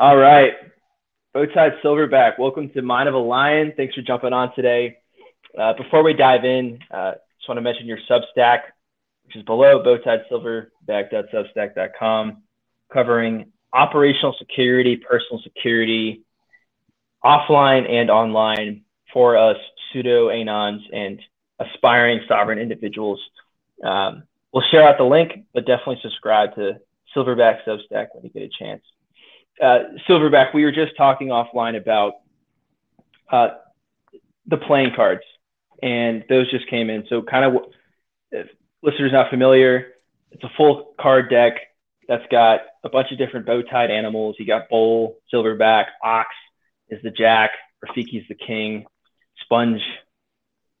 All right. Bowtie Silverback, welcome to Mind of a Lion. Thanks for jumping on today. Uh, before we dive in, uh, just want to mention your Substack, which is below bowtiesilverback.substack.com, covering operational security, personal security, offline and online for us pseudo anons and aspiring sovereign individuals. Um, we'll share out the link, but definitely subscribe to Silverback Substack when you get a chance. Uh, Silverback, we were just talking offline about uh, the playing cards, and those just came in. So, kind of, if listeners not familiar, it's a full card deck that's got a bunch of different bow-tied animals. You got bull, silverback, ox is the jack, Rafiki's the king, sponge,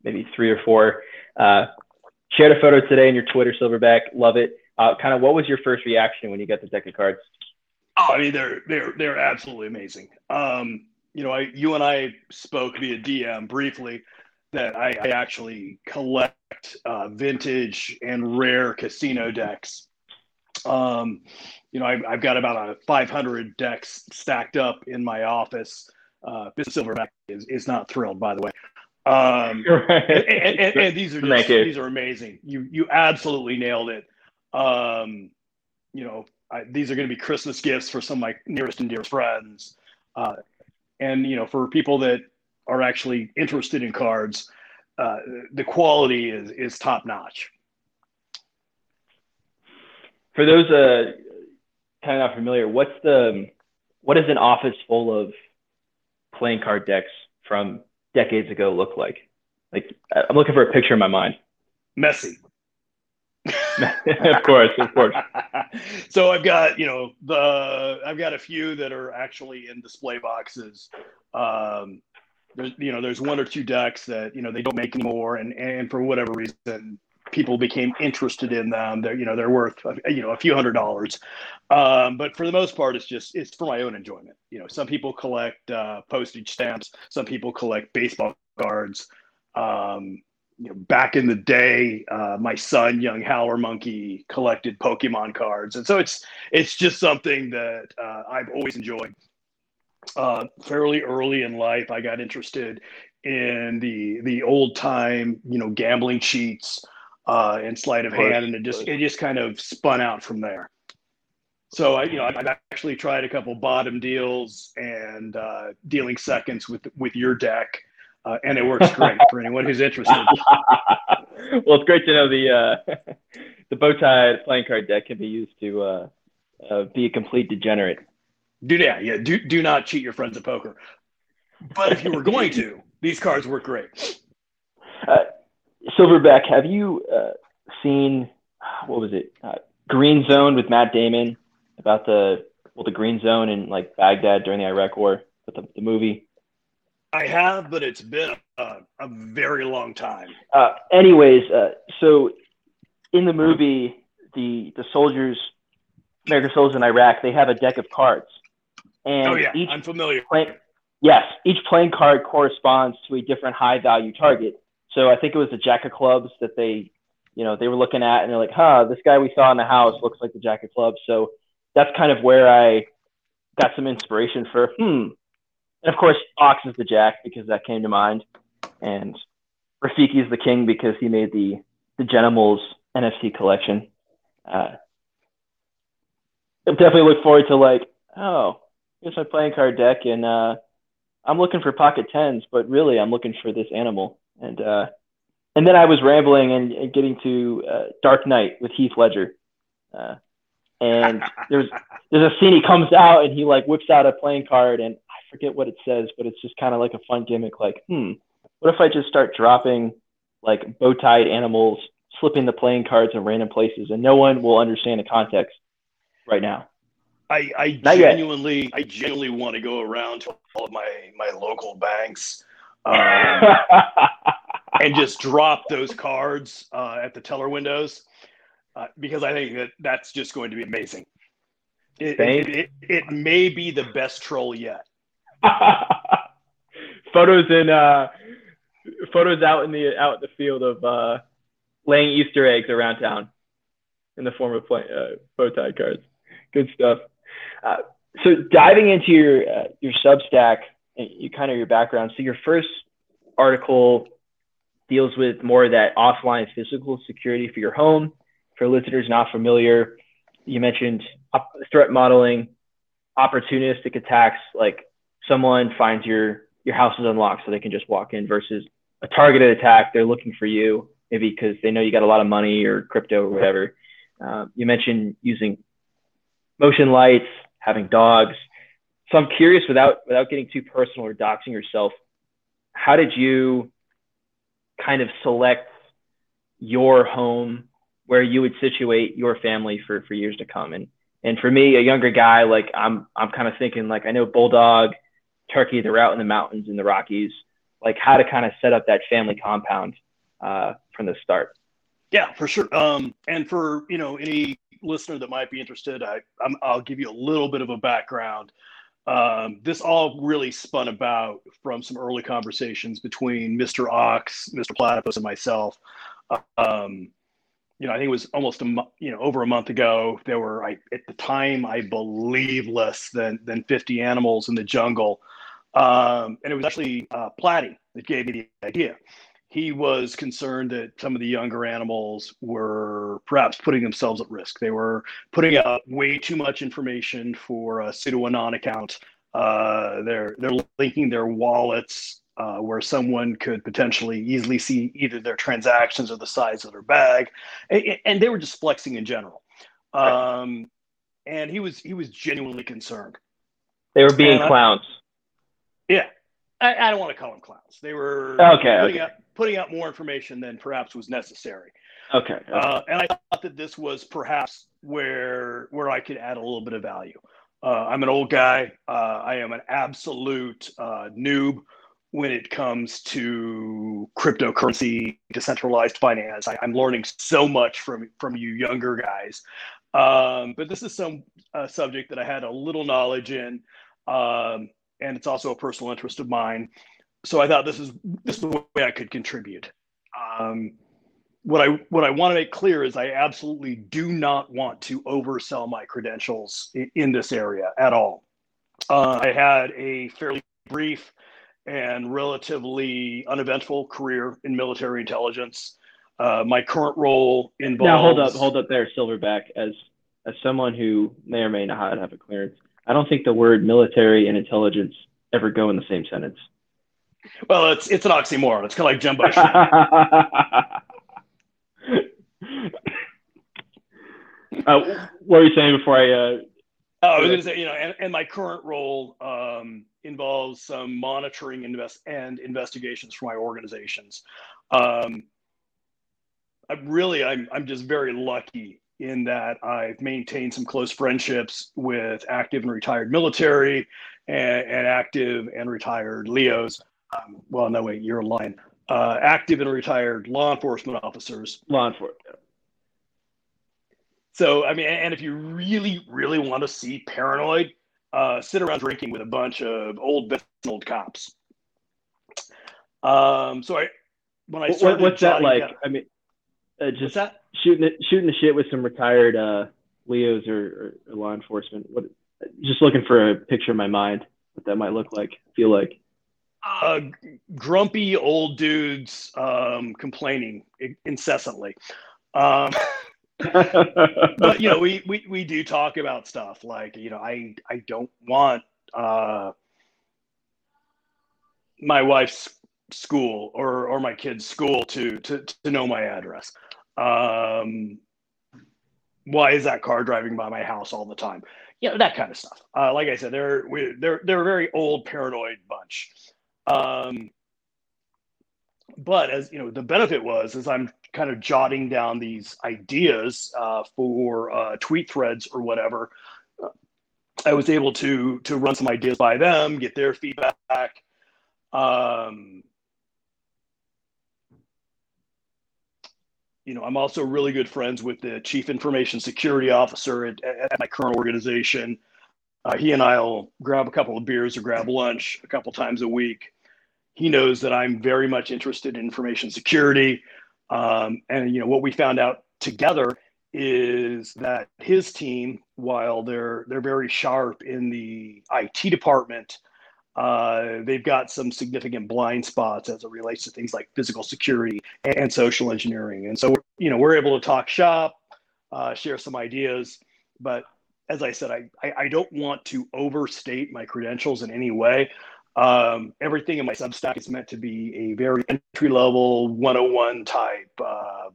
maybe three or four. Uh, shared a photo today in your Twitter, Silverback. Love it. Uh, kind of, what was your first reaction when you got the deck of cards? Oh, I mean, they're they're they're absolutely amazing. Um, you know, I you and I spoke via DM briefly that I, I actually collect uh, vintage and rare casino decks. Um, you know, I, I've got about a 500 decks stacked up in my office. Uh, this Silverback is, is not thrilled, by the way. Um, right. and, and, and, these are just, these are amazing. You you absolutely nailed it. Um, you know, I, these are going to be Christmas gifts for some of my nearest and dearest friends. Uh, and, you know, for people that are actually interested in cards, uh, the quality is, is top notch. For those uh, kind of not familiar, what's the what does an office full of playing card decks from decades ago look like? Like I'm looking for a picture in my mind. Messy. of course, of course. so I've got you know the I've got a few that are actually in display boxes. Um, there's you know there's one or two decks that you know they don't make anymore, and and for whatever reason people became interested in them. They're you know they're worth you know a few hundred dollars. Um, but for the most part, it's just it's for my own enjoyment. You know, some people collect uh, postage stamps, some people collect baseball cards. Um, you know, back in the day, uh, my son, young Howler Monkey, collected Pokemon cards, and so it's it's just something that uh, I've always enjoyed. Uh, fairly early in life, I got interested in the the old time, you know, gambling cheats uh, and sleight of hand, and it just it just kind of spun out from there. So I, you know, I've actually tried a couple bottom deals and uh, dealing seconds with with your deck uh, and it works great for anyone who's interested. well, it's great to know the uh, the bow tie playing card deck can be used to uh, uh, be a complete degenerate. Do yeah, yeah. Do do not cheat your friends at poker. But if you were going to, these cards work great. Uh, Silverback, have you uh, seen what was it? Green Zone with Matt Damon about the well the Green Zone in like Baghdad during the Iraq War, but the, the movie. I have, but it's been a, a very long time. Uh, anyways, uh, so in the movie, the the soldiers, American soldiers in Iraq, they have a deck of cards, and oh yeah, each I'm familiar. Yes, each playing card corresponds to a different high value target. So I think it was the Jack of Clubs that they, you know, they were looking at, and they're like, "Huh, this guy we saw in the house looks like the Jack of Clubs." So that's kind of where I got some inspiration for, hmm, and of course, Ox is the Jack because that came to mind, and Rafiki is the King because he made the the Genimals NFT collection. Uh, I definitely look forward to like, oh, here's my playing card deck, and uh, I'm looking for pocket tens, but really I'm looking for this animal. And uh, and then I was rambling and, and getting to uh, Dark Knight with Heath Ledger. Uh, and there's there's a scene he comes out and he like whips out a playing card and forget what it says, but it's just kind of like a fun gimmick. Like, hmm, what if I just start dropping like bow tied animals, slipping the playing cards in random places, and no one will understand the context right now. I, I genuinely, yet. I genuinely want to go around to all of my my local banks, um, and just drop those cards uh, at the teller windows, uh, because I think that that's just going to be amazing. It, it, it, it, may be the best troll yet. photos in uh, photos out in the out in the field of uh, laying Easter eggs around town in the form of play, uh, bow tie cards. Good stuff. Uh, so diving into your uh, your Substack, you kind of your background. So your first article deals with more of that offline physical security for your home. For listeners not familiar, you mentioned threat modeling, opportunistic attacks, like someone finds your your house is unlocked so they can just walk in versus a targeted attack. They're looking for you maybe because they know you got a lot of money or crypto or whatever. Uh, you mentioned using motion lights, having dogs. So I'm curious, without without getting too personal or doxing yourself, how did you kind of select your home where you would situate your family for for years to come? And and for me, a younger guy, like I'm I'm kind of thinking like I know bulldog, turkey, they're out in the mountains in the Rockies, like how to kind of set up that family compound uh, from the start. Yeah, for sure. Um, and for you know any listener that might be interested, I i will give you a little bit of a background. Um, this all really spun about from some early conversations between Mr. Ox, Mr. Platypus, and myself. Um, you know, I think it was almost a you know over a month ago. There were I, at the time, I believe, less than than 50 animals in the jungle, um, and it was actually uh, Platty that gave me the idea he was concerned that some of the younger animals were perhaps putting themselves at risk. They were putting out way too much information for a pseudo anon account. Uh, they're they're linking their wallets uh, where someone could potentially easily see either their transactions or the size of their bag, and, and they were just flexing in general. Um, and he was he was genuinely concerned. They were being clowns. Yeah, I, I, don't want to call them clowns. They were okay. Putting, okay. Out, putting out more information than perhaps was necessary. Okay. okay. Uh, and I thought that this was perhaps where where I could add a little bit of value. Uh, I'm an old guy. Uh, I am an absolute uh, noob when it comes to cryptocurrency, decentralized finance. I, am learning so much from from you younger guys. Um, but this is some uh, subject that I had a little knowledge in. Um, and it's also a personal interest of mine. So I thought this is this is the way I could contribute. Um, what I what I want to make clear is I absolutely do not want to oversell my credentials in, in this area at all. Uh, I had a fairly brief and relatively uneventful career in military intelligence. Uh, my current role involves. Now hold up, hold up there, Silverback. As as someone who may or may not have a clearance, I don't think the word military and intelligence ever go in the same sentence. Well, it's it's an oxymoron. It's kind of like jumbo uh, what were you saying before I? Uh, oh, I was going to say, you know, and, and my current role um, involves some monitoring invest and investigations for my organizations. Um, I'm really, I'm I'm just very lucky in that I've maintained some close friendships with active and retired military and, and active and retired LEOs. Um, well, no, wait, you're a lion. Uh, active and retired law enforcement officers. Law enforcement. So, I mean, and if you really, really want to see paranoid, uh, sit around drinking with a bunch of old, old cops. Um, so I, when I started, what's that like? I mean, uh, just that? shooting the, shooting the shit with some retired uh, LEOs or, or, law enforcement. What? Just looking for a picture in my mind what that might look like, feel like. Uh, grumpy old dudes um, complaining incessantly. Um, but you know, we, we we do talk about stuff like you know, I I don't want uh, my wife's school or or my kid's school to to to know my address. Um, why is that car driving by my house all the time? You know that kind of stuff. Uh, like I said, they're we, they're they're a very old paranoid bunch. Um, but as you know, the benefit was as I'm kind of jotting down these ideas uh, for uh, tweet threads or whatever. I was able to to run some ideas by them, get their feedback. Um, you know, I'm also really good friends with the chief information security officer at, at my current organization. Uh, he and I'll grab a couple of beers or grab lunch a couple times a week. He knows that I'm very much interested in information security. Um, and, you know, what we found out together is that his team while they're they're very sharp in the IT department, uh, they've got some significant blind spots as it relates to things like physical security and, social engineering. And so, you know, we're able to talk shop, uh, share some ideas. But as I said, I, I, I don't want to overstate my credentials in any way. Um, everything in my Substack is meant to be a very entry level 101 type uh,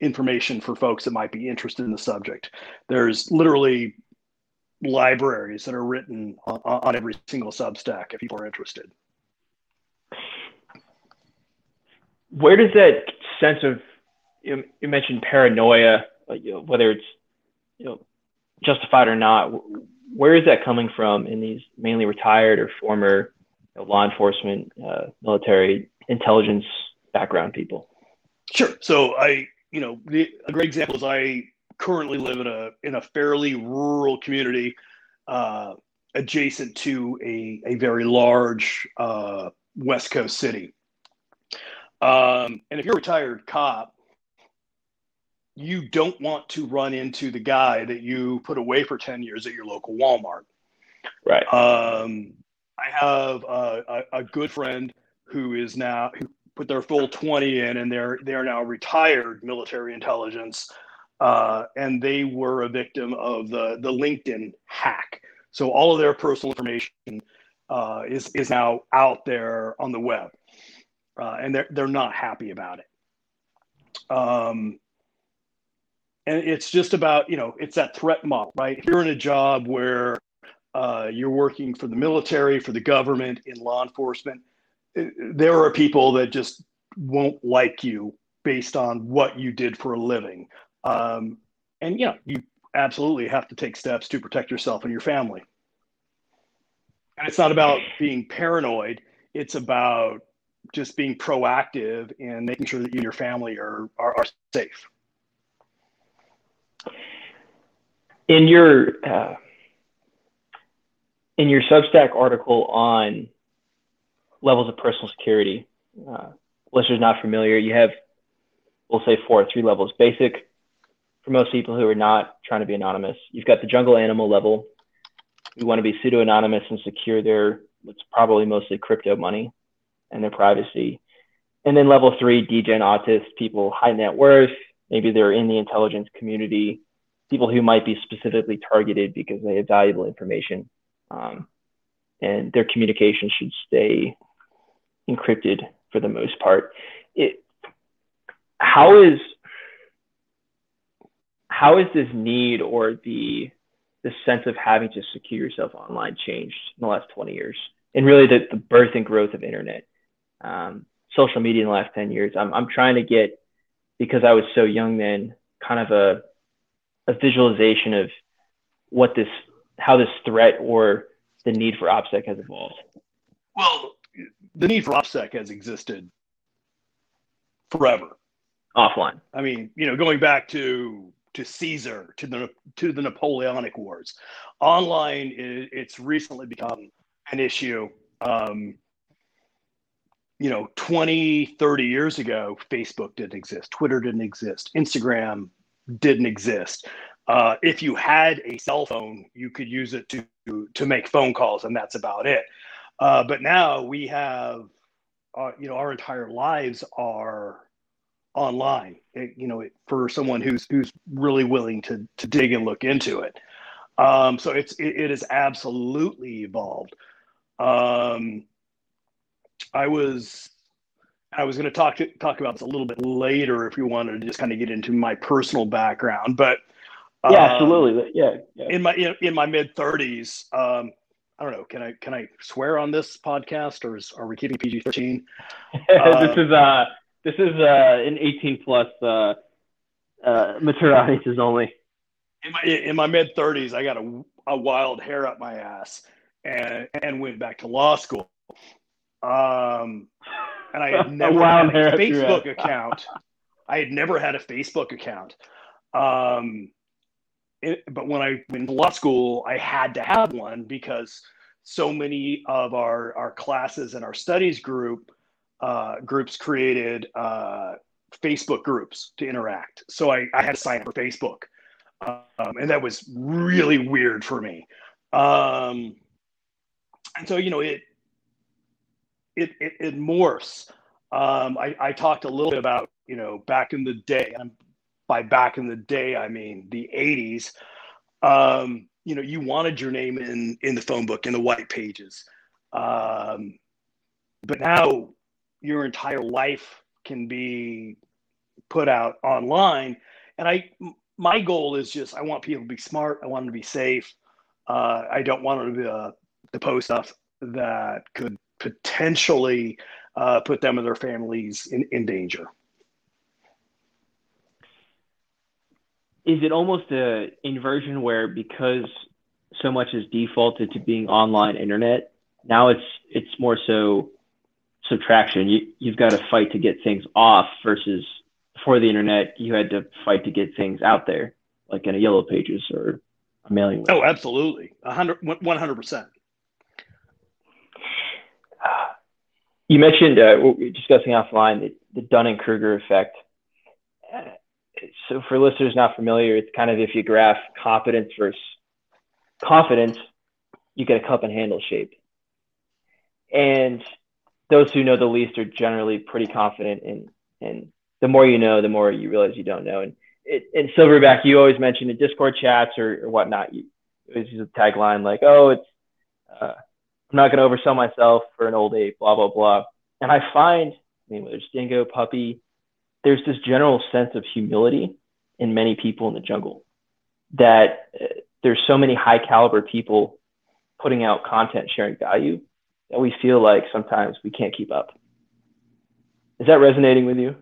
information for folks that might be interested in the subject. There's literally libraries that are written on, on every single Substack if people are interested. Where does that sense of you, you mentioned paranoia, like, you know, whether it's you know justified or not? Where is that coming from in these mainly retired or former you know, law enforcement, uh, military, intelligence background people? Sure. So I, you know, the, a great example is I currently live in a in a fairly rural community uh, adjacent to a, a very large uh, West Coast city. Um, and if you're a retired cop, you don't want to run into the guy that you put away for 10 years at your local Walmart. Right. Um, I have a, a, a, good friend who is now, who put their full 20 in and they're, they're now retired military intelligence uh, and they were a victim of the, the LinkedIn hack. So all of their personal information uh, is, is now out there on the web, uh, and they're, they're not happy about it. Um, and it's just about, you know, it's that threat model, right? If you're in a job where uh, you're working for the military, for the government, in law enforcement, uh, there are people that just won't like you based on what you did for a living um, and you know, you absolutely have to take steps to protect yourself and your family. And it's not about being paranoid, it's about just being proactive and making sure that you and your family are, are, are safe. In your uh, in your Substack article on levels of personal security, uh, listeners not familiar, you have we'll say four, or three levels: basic, for most people who are not trying to be anonymous. You've got the jungle animal level. We want to be pseudo anonymous and secure their what's probably mostly crypto money and their privacy. And then level three, degen autist, people high net worth, maybe they're in the intelligence community, people who might be specifically targeted because they have valuable information. Um, and their communication should stay encrypted for the most part. It, how is how has this need or the the sense of having to secure yourself online changed in the last 20 years and really the, the birth and growth of internet um, social media in the last 10 years I'm, I'm trying to get because i was so young then kind of a, a visualization of what this how this threat or the need for opsec has evolved well the need for opsec has existed forever offline i mean you know going back to to Caesar, to the to the Napoleonic Wars. Online, it, it's recently become an issue. Um, you know, 20, 30 years ago, Facebook didn't exist, Twitter didn't exist, Instagram didn't exist. Uh, if you had a cell phone, you could use it to to make phone calls, and that's about it. Uh, but now we have, uh, you know, our entire lives are online it, you know for someone who's who's really willing to to dig and look into it um, so it's it, it has absolutely evolved um, i was i was going to talk to talk about this a little bit later if you wanted to just kind of get into my personal background but yeah um, absolutely yeah, yeah, in my in, in my mid 30s um, I don't know. Can I can I swear on this podcast, or is, are we keeping PG thirteen? Uh, this is uh this is uh, an 18 plus uh, uh, mature audiences only. In my in my mid 30s, I got a, a wild hair up my ass and and went back to law school. Um, and I had never had a Facebook account. I had never had a Facebook account. Um, it, but when I went to law school, I had to have one because so many of our our classes and our studies group uh, groups created uh, Facebook groups to interact. So I, I, had to sign up for Facebook. um, and that was really weird for me. Um, and so you know it it it, it morphs. Um, I, I talked a little bit about you know back in the day, and by back in the day I mean the '80s. Um, you know, you wanted your name in in the phone book in the white pages, um, but now your entire life can be put out online. And I, my goal is just I want people to be smart. I want them to be safe. Uh, I don't want them to, be, uh, to post stuff that could potentially uh, put them and their families in, in danger. Is it almost a inversion where because so much is defaulted to being online internet, now it's it's more so subtraction. You you've got to fight to get things off versus before the internet, you had to fight to get things out there, like in a yellow pages or a mailing list. Oh, absolutely, hundred one hundred percent. You mentioned uh, discussing offline the, the Dunning Kruger effect. So, for listeners not familiar, it's kind of if you graph competence versus confidence, you get a cup and handle shape. And those who know the least are generally pretty confident in, in the more you know, the more you realize you don't know. And it, in Silverback, you always mentioned in Discord chats or, or whatnot, you always use a tagline like, "Oh, it's uh, I'm not going to oversell myself for an old ape," blah blah blah. And I find, I mean, whether it's Dingo, Puppy, there's this general sense of humility in many people in the jungle that uh, there's so many high caliber people putting out content sharing value that we feel like sometimes we can't keep up. Is that resonating with you?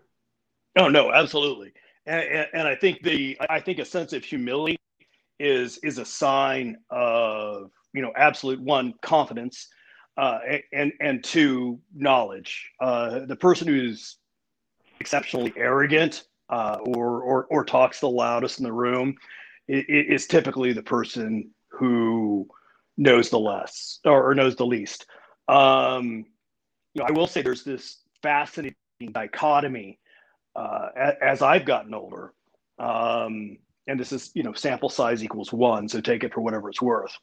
Oh no, absolutely. And, and, and, I think the I think a sense of humility is is a sign of you know absolute one confidence uh, and and two knowledge. Uh, the person who's exceptionally arrogant uh, or, or or talks the loudest in the room is, typically the person who knows the less or, or knows the least. Um, you know, I will say there's this fascinating dichotomy uh, as I've gotten older, um, and this is you know sample size equals one, so take it for whatever it's worth.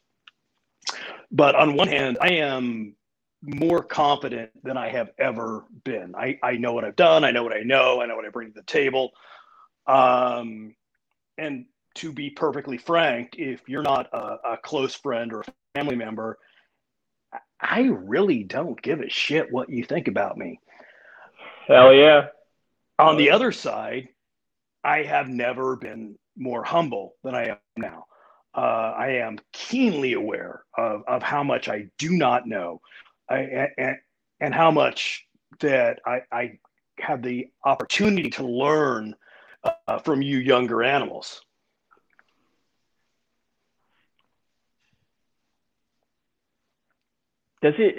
But on one hand, I am more confident than I have ever been. I, I know what I've done. I know what I know. I know what I bring to the table. Um, and to be perfectly frank, if you're not a, a close friend or a family member, I really don't give a shit what you think about me. Hell yeah. On the other side, I have never been more humble than I am now. Uh, I am keenly aware of, of how much I do not know I, and, and how much that I, I have the opportunity to learn uh, from you younger animals. Does it,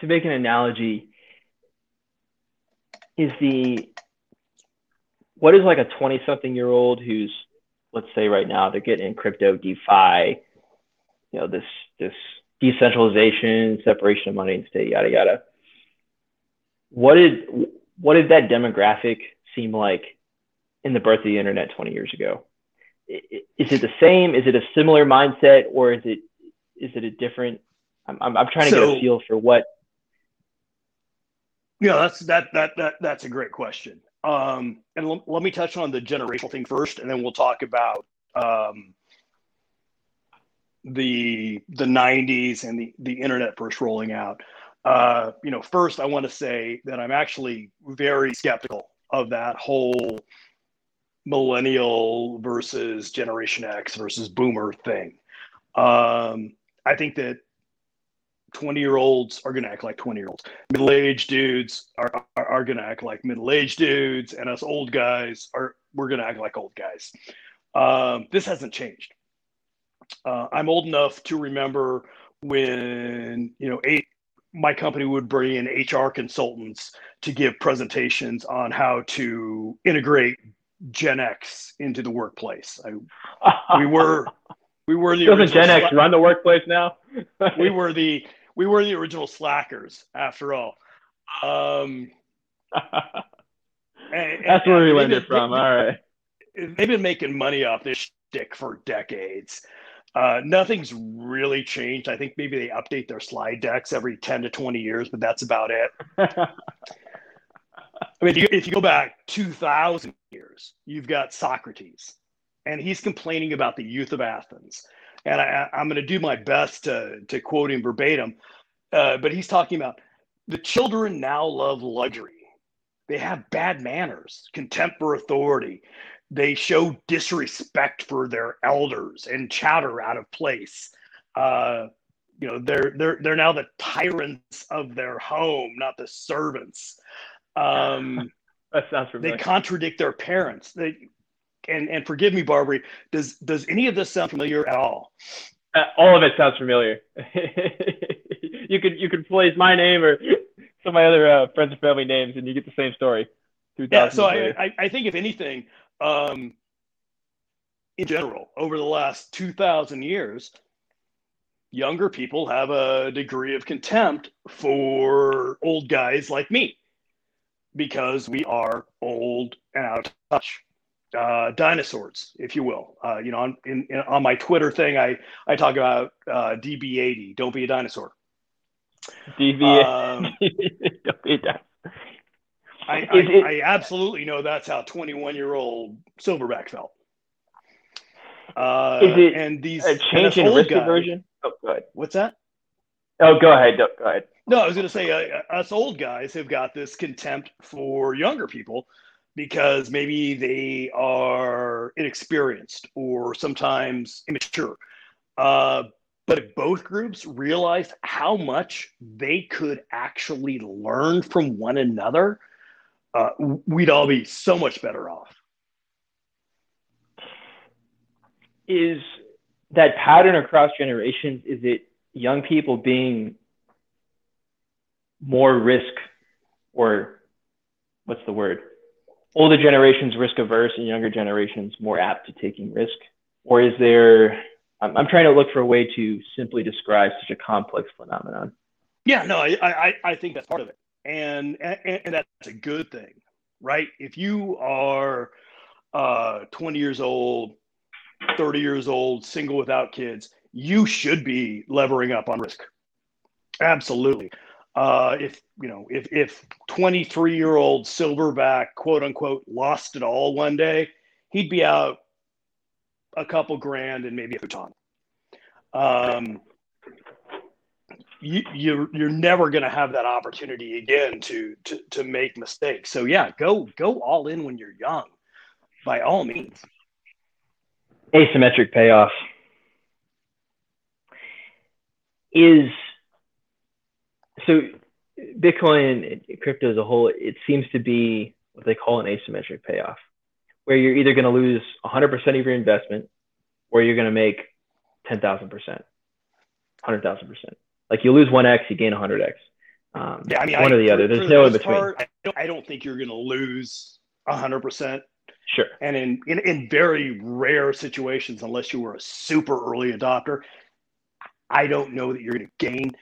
to make an analogy, is the what is like a 20 something year old who's let's say right now they're getting in crypto defi you know this this decentralization separation of money and state yada yada. What did what did that demographic seem like in the birth of the internet 20 years ago? Is it the same? Is it a similar mindset or is it is it a different i'm, I'm, I'm trying to so, get a feel for what yeah, that's that that that that's a great question. Um, and l- let me touch on the generational thing first, and then we'll talk about um, the the '90s and the the internet first rolling out. Uh, you know, first I want to say that I'm actually very skeptical of that whole millennial versus Generation X versus Boomer thing. Um, I think that 20 year olds are going to act like 20 year olds. Middle aged dudes are, are, are going to act like middle aged dudes. And us old guys are, we're going to act like old guys. Um, this hasn't changed. Uh, I'm old enough to remember when, you know, eight, my company would bring in HR consultants to give presentations on how to integrate Gen X into the workplace. I, we were we were the doesn't Gen X run the workplace now? we were the we were the original slackers after all. Um, and, That's and, where we landed from. all right. they've been making money off this stick for decades. Uh, nothing's really changed. I think maybe they update their slide decks every 10 to 20 years, but that's about it. I mean, if you, if you go back 2,000 years, you've got Socrates, and he's complaining about the youth of Athens. And I, am going to do my best to, to quote him verbatim, uh, but he's talking about the children now love luxury. They have bad manners, contempt for authority, they show disrespect for their elders and chatter out of place. Uh, you know, they're they're they're now the tyrants of their home, not the servants. Um, that sounds familiar. They contradict their parents. They and and forgive me, Barbary. Does does any of this sound familiar at all? Uh, all of it sounds familiar. you could you could place my name or some of my other uh, friends and family names, and you get the same story. Yeah, so I, I, I think if anything, um, in general, over the last 2,000 years, younger people have a degree of contempt for old guys like me because we are old and out of touch. Uh, dinosaurs, if you will. Uh, you know, on, in, in, on my Twitter thing, I, I talk about uh, DBAD, don't be a dinosaur. DBAD, um, don't be a dinosaur. I, I, it, I, absolutely know that's how 21 year old Silverback felt. Uh, is it and these a change in risk guy, aversion? Oh, go ahead. What's that? Oh, go ahead. Go ahead. No, I was going to say uh, us old guys have got this contempt for younger people because maybe they are inexperienced or sometimes immature. Uh, but if both groups realized how much they could actually learn from one another, uh, we'd all be so much better off. Is that pattern across generations? Is it young people being more risk or what's the word? Older generations risk averse and younger generations more apt to taking risk? Or is there, I'm, I'm trying to look for a way to simply describe such a complex phenomenon. Yeah, no, I, I, I think that's part of it and, and, and that's a good thing, right? If you are uh, 20 years old, 30 years old, single without kids, you should be levering up on risk. Absolutely. Uh, if you know, if if 23 year old silverback, quote unquote, lost it all one day, he'd be out a couple grand and maybe a futon. Um, you, you're you're never going to have that opportunity again to, to to make mistakes. So yeah, go go all in when you're young, by all means. Asymmetric payoff is so Bitcoin crypto as a whole. It seems to be what they call an asymmetric payoff, where you're either going to lose 100% of your investment, or you're going to make 10,000%, 100,000%. Like you lose one X, you gain hundred X. Um, yeah, I mean, one I, or the other. There's no in between. Part, I, don't, I don't think you're going to lose hundred percent. Sure. And in, in in very rare situations, unless you were a super early adopter, I don't know that you're going to gain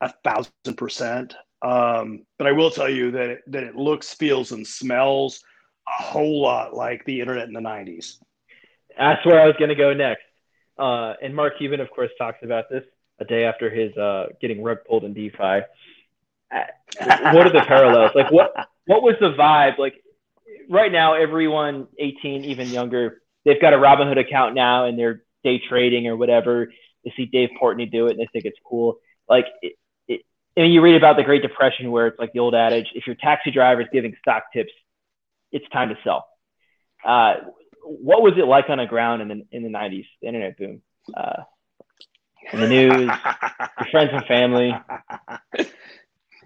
a thousand percent. Um, but I will tell you that it, that it looks, feels, and smells a whole lot like the internet in the ¡90s. That's where I was going to go next. Uh, and Mark Cuban, of course, talks about this a day after his uh, getting rug pulled in DeFi. Uh, what are the parallels? Like what what was the vibe? Like right now, everyone 18, even younger, they've got a Robinhood account now and they're day trading or whatever. They see Dave Portnoy do it and they think it's cool. Like I mean, you read about the Great Depression where it's like the old adage: if your taxi driver is giving stock tips, it's time to sell. Uh, what was it like on the ground in the in the 90s, the internet boom? Uh, in the news, your friends and family.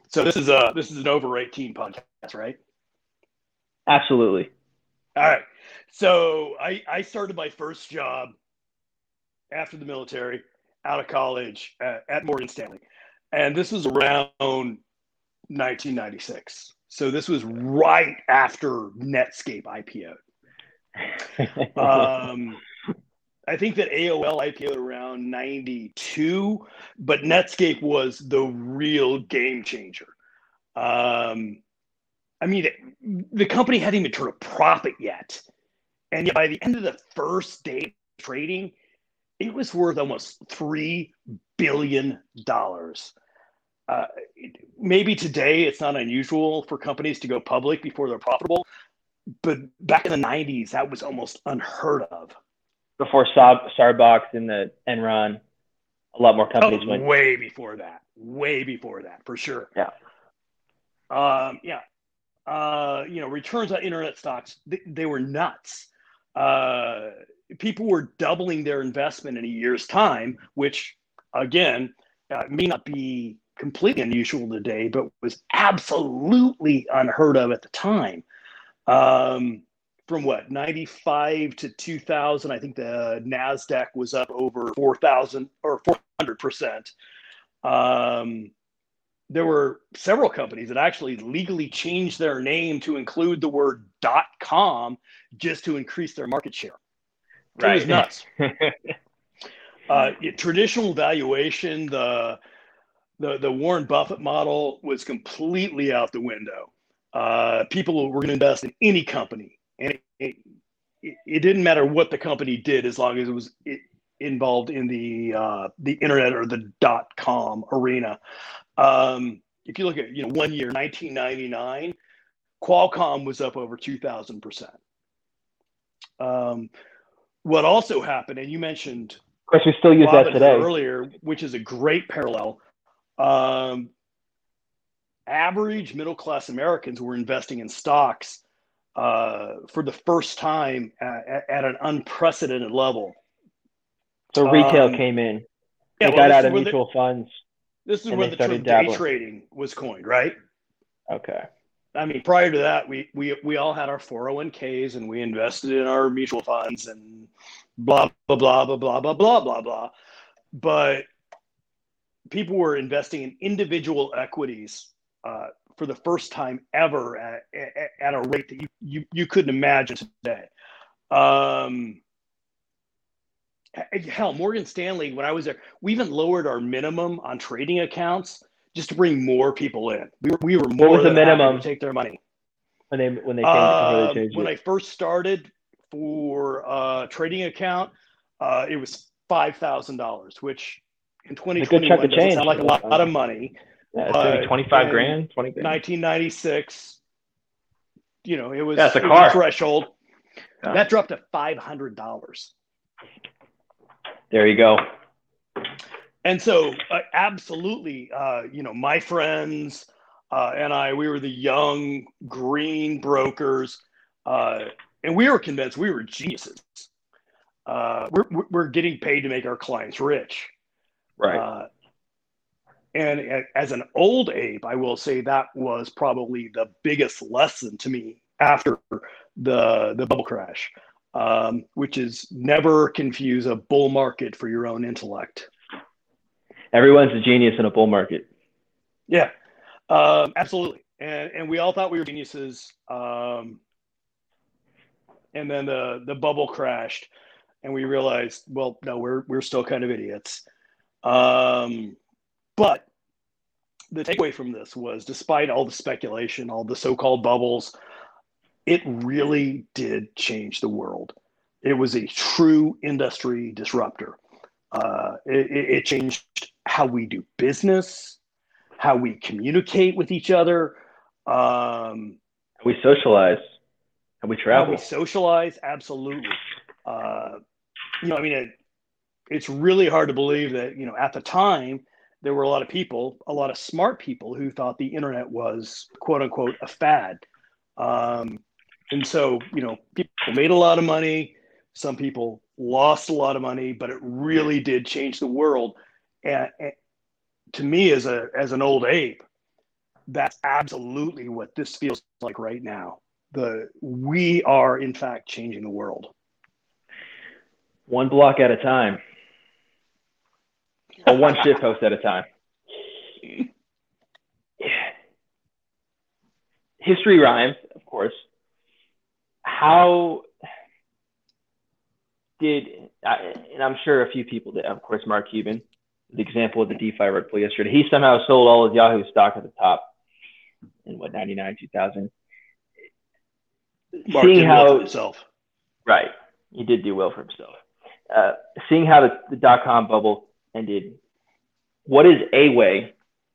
So this is a this is an over 18 podcast, right? Absolutely. All right. So I I started my first job after the military out of college at, at Morgan Stanley. And this was around 1996. So this was right after Netscape IPO. um, I think that AOL IPO'd around 92, but Netscape was the real game changer. Um, I mean, the company hadn't even turned a profit yet. And yet by the end of the first day of trading, it was worth almost $3 billion. Uh, maybe today it's not unusual for companies to go public before they're profitable, but back in the 90s, that was almost unheard of. Before Starbucks and the Enron, a lot more companies oh, went. Way before that. Way before that, for sure. Yeah. Um, yeah. Uh, you know, returns on internet stocks, they, they were nuts. Uh, people were doubling their investment in a year's time, which again uh, may not be completely unusual today, but was absolutely unheard of at the time. Um, from what 95 to 2000 i think the nasdaq was up over 4000 or 400 percent um, there were several companies that actually legally changed their name to include the word dot com just to increase their market share right. it was nuts uh, traditional valuation the the the Warren Buffett model was completely out the window. Uh, people were going to invest in any company, and it, it, it, didn't matter what the company did as long as it was it, involved in the uh, the internet or the dot com arena. Um, if you look at you know one year, 1999, Qualcomm was up over 2,000 percent. Um, what also happened, and you mentioned, of course, we still use that today earlier, which is a great parallel um, average middle class Americans were investing in stocks uh, for the first time at, at, an unprecedented level. So retail um, came in. They well, got out of mutual the, funds. This is where the term day trading was coined, right? Okay. I mean, prior to that, we we we all had our 401ks and we invested in our mutual funds and blah blah blah blah blah blah blah blah blah. But people were investing in individual equities uh, for the first time ever at, at, at, a rate that you, you, you couldn't imagine today. Um, hell, Morgan Stanley, when I was there, we even lowered our minimum on trading accounts just to bring more people in. We were, we were more what was the minimum to take their money when they when they came uh, when I first started for a trading account, uh, it was five thousand dollars, which in 2021 doesn't sound like a lot, lot of money. Yeah, uh, 25 grand, 20 grand. 1996, you know, it was, That's a car. threshold. Yeah. That dropped to $500. There you go. And so, uh, absolutely, uh, you know, my friends uh, and I, we were the young green brokers, uh, and we were convinced we were geniuses. Uh, we're, we're getting paid to make our clients rich. Right. Uh, and as an old ape, I will say that was probably the biggest lesson to me after the the bubble crash, um, which is never confuse a bull market for your own intellect. Everyone's a genius in a bull market. Yeah, um, absolutely. And and we all thought we were geniuses. Um, and then the the bubble crashed, and we realized, well, no, we're we're still kind of idiots. Um, but the takeaway from this was despite all the speculation, all the so called bubbles, it really did change the world. It was a true industry disruptor. Uh, it, it, changed how we do business, how we communicate with each other, um, how we socialize, how we travel. How we socialize, absolutely. Uh, you know, I mean, it, it's really hard to believe that you know at the time there were a lot of people, a lot of smart people who thought the internet was quote unquote a fad. Um, and so, you know, people made a lot of money. Some people lost a lot of money, but it really did change the world. And, and to me, as a as an old ape, that's absolutely what this feels like right now. The we are in fact changing the world. One block at a time or one shit post at a time. History rhymes, of course. How did, and I'm sure a few people did, of course, Mark Cuban, the example of the DeFi pull yesterday. He somehow sold all of Yahoo stock at the top in what, 99, 2000. Mark Seeing how, himself. Right. He did do well for himself. Uh, seeing how the, the dot com bubble ended, what is a way,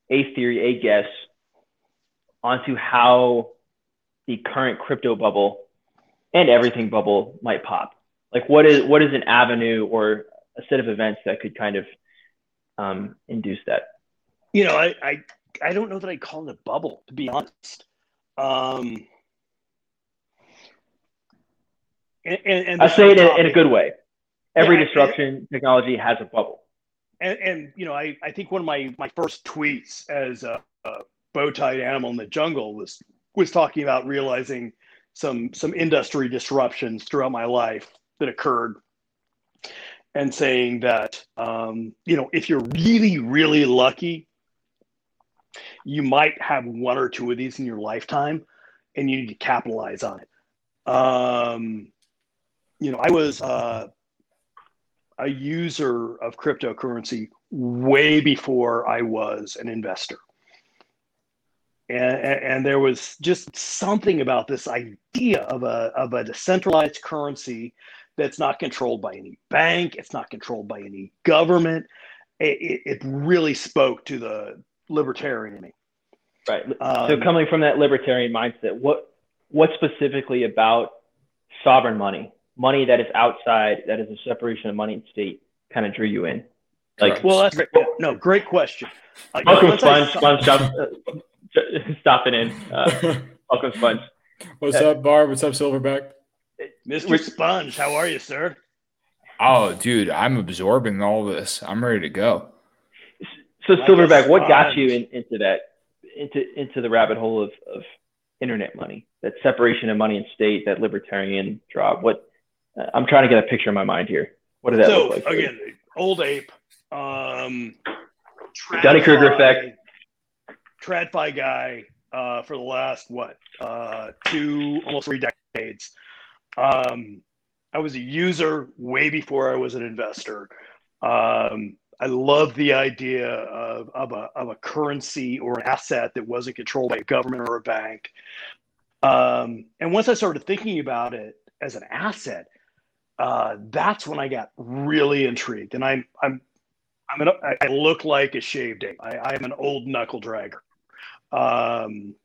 a theory, a guess onto how the current crypto bubble and everything bubble might pop? Like, what is what is an avenue or a set of events that could kind of um, induce that? You know, I, I I don't know that I call it a bubble, to be honest. Um, and, and, and I say it in, in, a good way. Every yeah, disruption technology has a bubble. And, and, you know, I, I think one of my, my first tweets as a, a bow-tied animal in the jungle was was talking about realizing some some industry disruptions throughout my life that occurred and saying that um, you know if you're really really lucky you might have one or two of these in your lifetime and you need to capitalize on it. Um, you know i was uh, a user of cryptocurrency way before i was an investor. And, and, there was just something about this idea of a, of a decentralized currency that's not controlled by any bank it's not controlled by any government. It, it really spoke to the libertarian in me. Right. Um, so coming from that libertarian mindset what what specifically about sovereign money money that is outside that is a separation of money and state kind of drew you in like well that's great. no great question uh, welcome sponge sponge stop, uh, stopping in uh, welcome sponge what's up bar what's up silverback Mr. Sponge, how are you, sir? Oh, dude, I'm absorbing all this. I'm ready to go. So, like Silverback, what got you in, into that, into into the rabbit hole of, of internet money, that separation of money and state, that libertarian drop? What I'm trying to get a picture in my mind here. What did that so, look like? So Again, old ape, um, Dunning-Kruger effect, TradFi guy uh, for the last what uh, two, almost three decades. Um, I was a user way before I was an investor. Um, I love the idea of, of, a, of a currency or an asset that wasn't controlled by a government or a bank. Um, and once I started thinking about it as an asset, uh, that's when I got really intrigued. And I'm, I'm, I'm an, I look like a shaved ape. I, I am an old knuckle dragger. Um,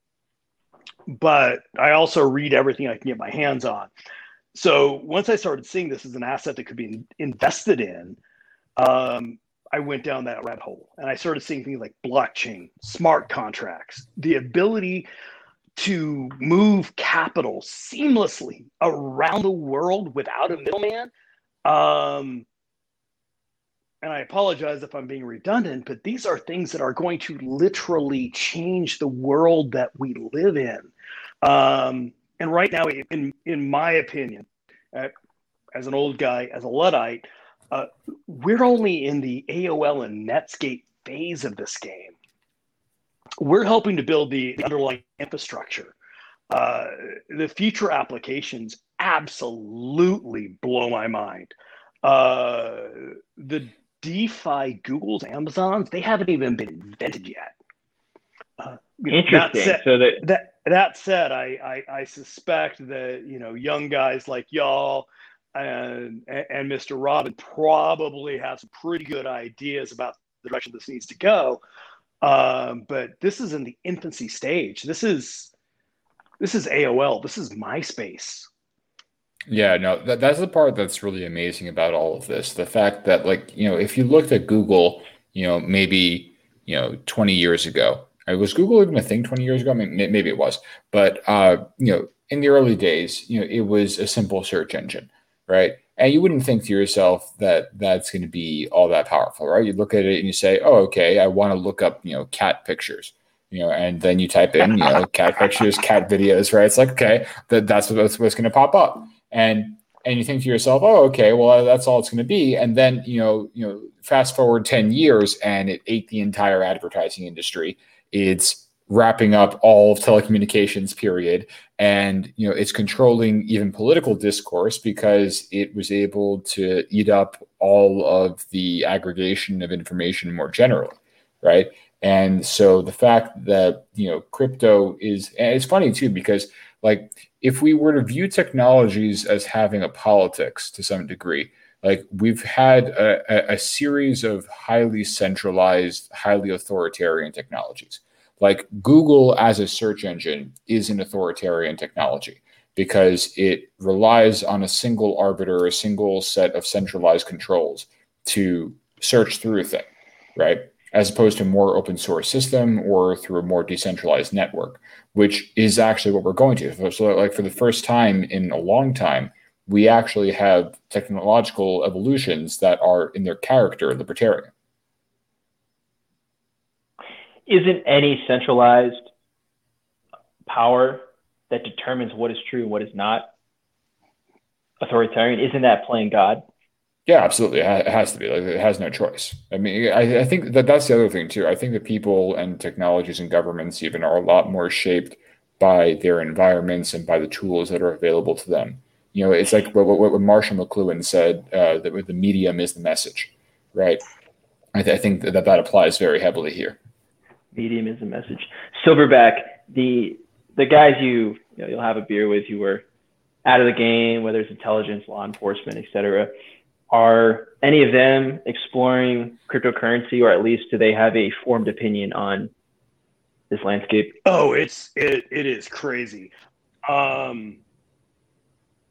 but I also read everything I can get my hands on. So once I started seeing this as an asset that could be invested in, um, I went down that rabbit hole and I started seeing things like blockchain, smart contracts, the ability to move capital seamlessly around the world without a middleman. Um, and I apologize if I'm being redundant, but these are things that are going to literally change the world that we live in. Um, and right now, in in my opinion, uh, as an old guy, as a luddite, uh, we're only in the AOL and Netscape phase of this game. We're helping to build the, the underlying infrastructure. Uh, the future applications absolutely blow my mind. Uh, the DeFi, Google's, Amazons, they haven't even been invented yet. Uh, Interesting. That said, so that, that that said, I, I, I suspect that you know young guys like y'all and and Mr. Robin probably have some pretty good ideas about the direction this needs to go. Um, but this is in the infancy stage. This is this is AOL. This is MySpace. Yeah, no, that, that's the part that's really amazing about all of this. The fact that, like, you know, if you looked at Google, you know, maybe, you know, 20 years ago, Right? Was Google even a thing 20 years ago? I mean, maybe it was, but uh, you know, in the early days, you know, it was a simple search engine, right? And you wouldn't think to yourself that that's going to be all that powerful, right? You look at it and you say, "Oh, okay, I want to look up, you know, cat pictures." You know, and then you type in, you know, cat pictures, cat videos, right? It's like, okay, that, that's what, that's what's going to pop up. And and you think to yourself, oh, okay, well, uh, that's all it's going to be. And then, you know, you know, fast forward 10 years and it ate the entire advertising industry it's wrapping up all of telecommunications period and you know it's controlling even political discourse because it was able to eat up all of the aggregation of information more generally right? And so the fact that you know crypto is, it's funny too because like if we were to view technologies as having a politics to some degree, like we've had a, a, series of highly centralized, highly authoritarian technologies. Like Google as a search engine is an authoritarian technology because it relies on a single arbiter, a single set of centralized controls to search through a thing, right? As opposed to a more open source system or through a more decentralized network, which is actually what we're going to. So, like for the first time in a long time, we actually have technological evolutions that are in their character libertarian. Isn't any centralized power that determines what is true and what is not authoritarian? Isn't that playing God? Yeah, absolutely. It has to be. Like, it has no choice. I mean, I, I think that that's the other thing too. I think that people and technologies and governments even are a lot more shaped by their environments and by the tools that are available to them. You know, it's like what, what, what Marshall McLuhan said uh, that the medium is the message, right? I, th- I think that that applies very heavily here. Medium is the message. Silverback, the the guys you, you know, you'll have a beer with who were out of the game, whether it's intelligence, law enforcement, et cetera, Are any of them exploring cryptocurrency, or at least do they have a formed opinion on this landscape? Oh, it's it it is crazy. Um,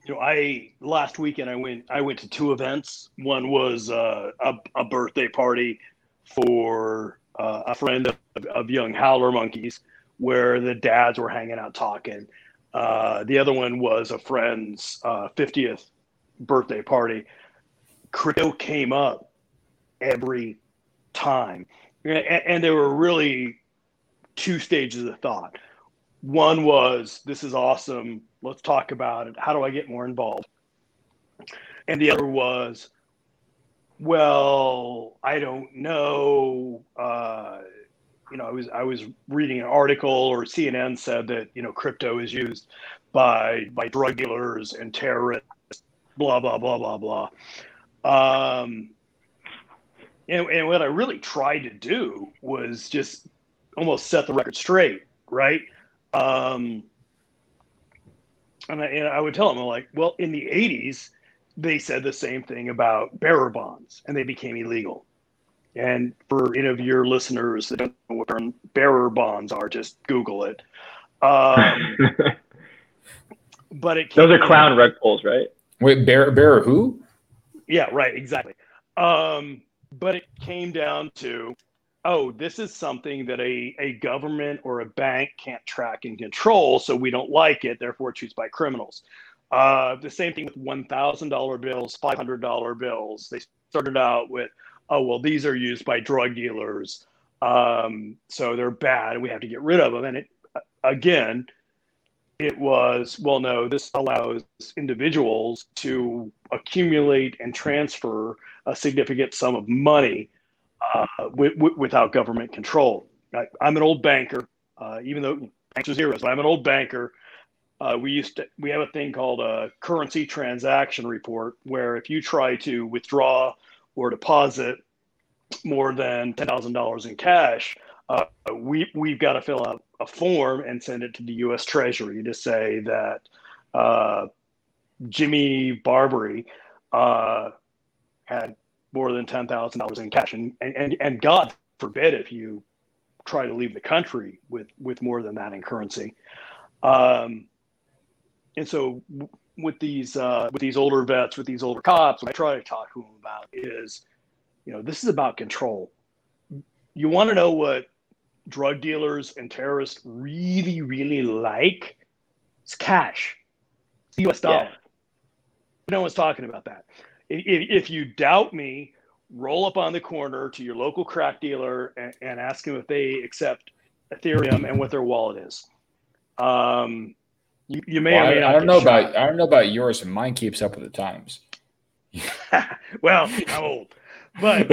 you know, I last weekend I went I went to two events. One was uh, a a birthday party for uh, a friend of, of young howler monkeys, where the dads were hanging out talking. Uh, the other one was a friend's uh, 50th birthday party. Crypto came up every time, and, and there were really two stages of thought. One was, "This is awesome Let's talk about it. How do I get more involved? And the other was, well, I don't know. Uh, you know, I was I was reading an article or CNN said that you know crypto is used by by drug dealers and terrorists. Blah blah blah blah blah. Um, and, and what I really tried to do was just almost set the record straight, right? Um, and I, and I would tell them, I'm like, well, in the 80s, they said the same thing about bearer bonds and they became illegal. And for any of your listeners that don't know what bearer bonds are, just Google it. Um, but it those are clown rug pulls, right? Wait, bearer, bearer who? Yeah, right, exactly. Um, but it came down to oh, this is something that a, a government or a bank can't track and control, so we don't like it, therefore it's used by criminals. Uh, the same thing with $1,000 bills, $500 bills. They started out with, oh, well, these are used by drug dealers, um, so they're bad, we have to get rid of them. And it, again, it was, well, no, this allows individuals to accumulate and transfer a significant sum of money uh, w- w- without government control. I, am an old banker, uh, even though banks are zeros, but I'm an old banker. Uh, we used to we have a thing called a currency transaction report, where if you try to withdraw or deposit more than ten thousand dollars in cash, uh, we we've got to fill out a form and send it to the U.S. Treasury to say that uh, Jimmy Barbary uh, had more than ten thousand dollars in cash, and, and and God forbid if you try to leave the country with with more than that in currency. Um, and so with these uh, with these older vets, with these older cops, what I try to talk to them about is, you know, this is about control. You want to know what drug dealers and terrorists really, really like? It's cash. It's U.S. dollar. Yeah. No one's talking about that if, if you doubt me, roll up on the corner to your local crack dealer and, and ask them if they accept Ethereum and what their wallet is. Um, you, you may well, or may I, I don't know shot. about I don't know about yours, and mine keeps up with the times. well, I'm old, but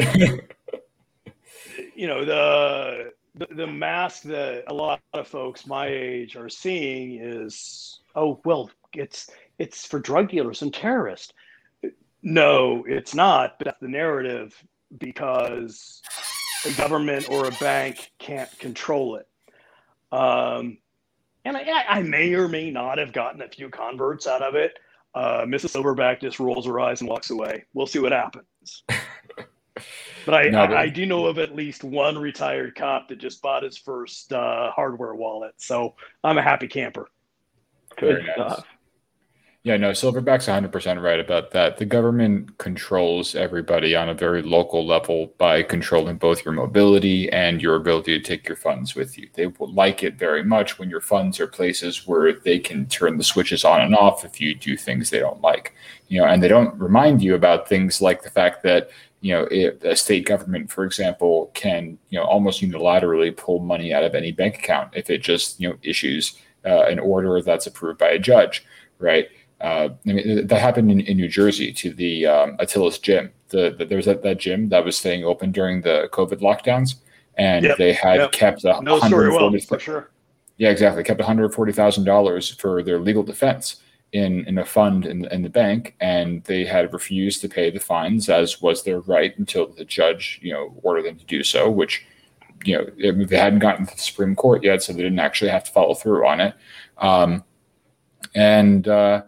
you know the, the the mask that a lot of folks my age are seeing is oh well, it's it's for drug dealers and terrorists. No, it's not. But that's the narrative because a government or a bank can't control it. Um, and I, I, may or may not have gotten a few converts out of it. Uh, Mrs. Silverback just rolls her eyes and walks away. We'll see what happens. But I, no, but... I, I, do know of at least one retired cop that just bought his first uh, hardware wallet. So I'm a happy camper. Good stuff. Yeah, no, Silverback's 100% right about that. The government controls everybody on a very local level by controlling both your mobility and your ability to take your funds with you. They will like it very much when your funds are places where they can turn the switches on and off if you do things they don't like. You know, and they don't remind you about things like the fact that you know, a state government, for example, can you know almost unilaterally pull money out of any bank account if it just you know issues uh, an order that's approved by a judge, right? Uh, I mean, that happened in, in New Jersey to the um, Atilis gym. The, the, there was that, that gym that was staying open during the COVID lockdowns, and yep, they had yep. kept a no story well, for sure. Yeah, exactly. Kept one hundred forty thousand dollars for their legal defense in in a fund in, in the bank, and they had refused to pay the fines, as was their right, until the judge, you know, ordered them to do so. Which, you know, they hadn't gotten to the Supreme Court yet, so they didn't actually have to follow through on it. Um, and uh,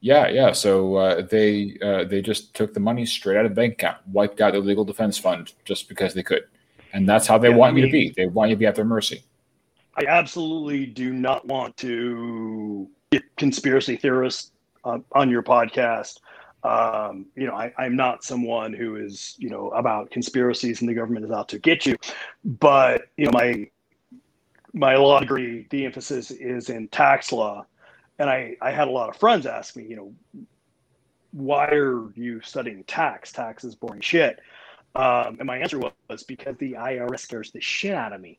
yeah, yeah. So uh, they uh, they just took the money straight out of the bank account, wiped out the legal defense fund just because they could, and that's how they yeah, want I mean, you to be. They want you to be at their mercy. I absolutely do not want to get conspiracy theorists uh, on your podcast. Um, you know, I, I'm not someone who is you know about conspiracies and the government is out to get you, but you know my my law degree, the emphasis is in tax law and I, I had a lot of friends ask me, you know, why are you studying tax? Tax is boring shit. Um, and my answer was because the IRS scares the shit out of me.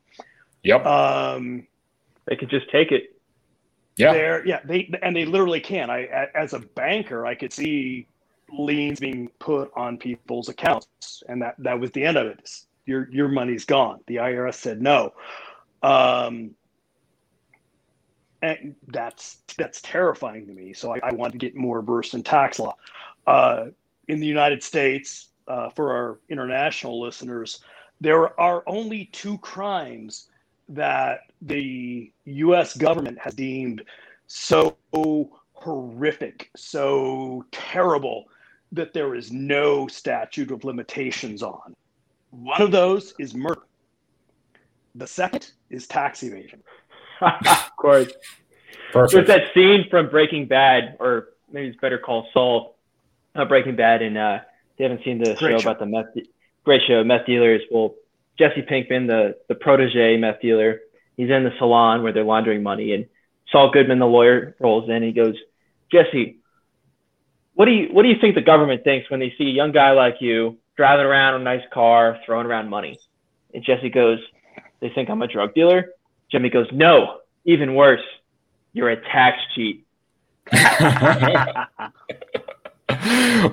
Yep. Um, they could just take it. Yeah. They're, yeah. They and they literally can. I as a banker, I could see liens being put on people's accounts, and that that was the end of it. Your your money's gone. The IRS said no. Um, and that's that's terrifying to me. So I, I want to get more versed in tax law. Uh, in the United States, uh, for our international listeners, there are only two crimes that the U.S. government has deemed so horrific, so terrible that there is no statute of limitations on. One of those is murder. The second is tax evasion of course. Perfect. There's that scene from Breaking Bad, or maybe it's Better Call Saul, uh, Breaking Bad, and uh, they haven't seen the show, show, about the meth. De- great show, meth dealers. Well, Jesse Pinkman, the the protege meth dealer, he's in the salon where they're laundering money, and Saul Goodman, the lawyer, rolls in. He goes, Jesse, what do you what do you think the government thinks when they see a young guy like you driving around in a nice car, throwing around money? And Jesse goes, they think I'm a drug dealer. Jimmy goes, No, even worse, you're a tax cheat.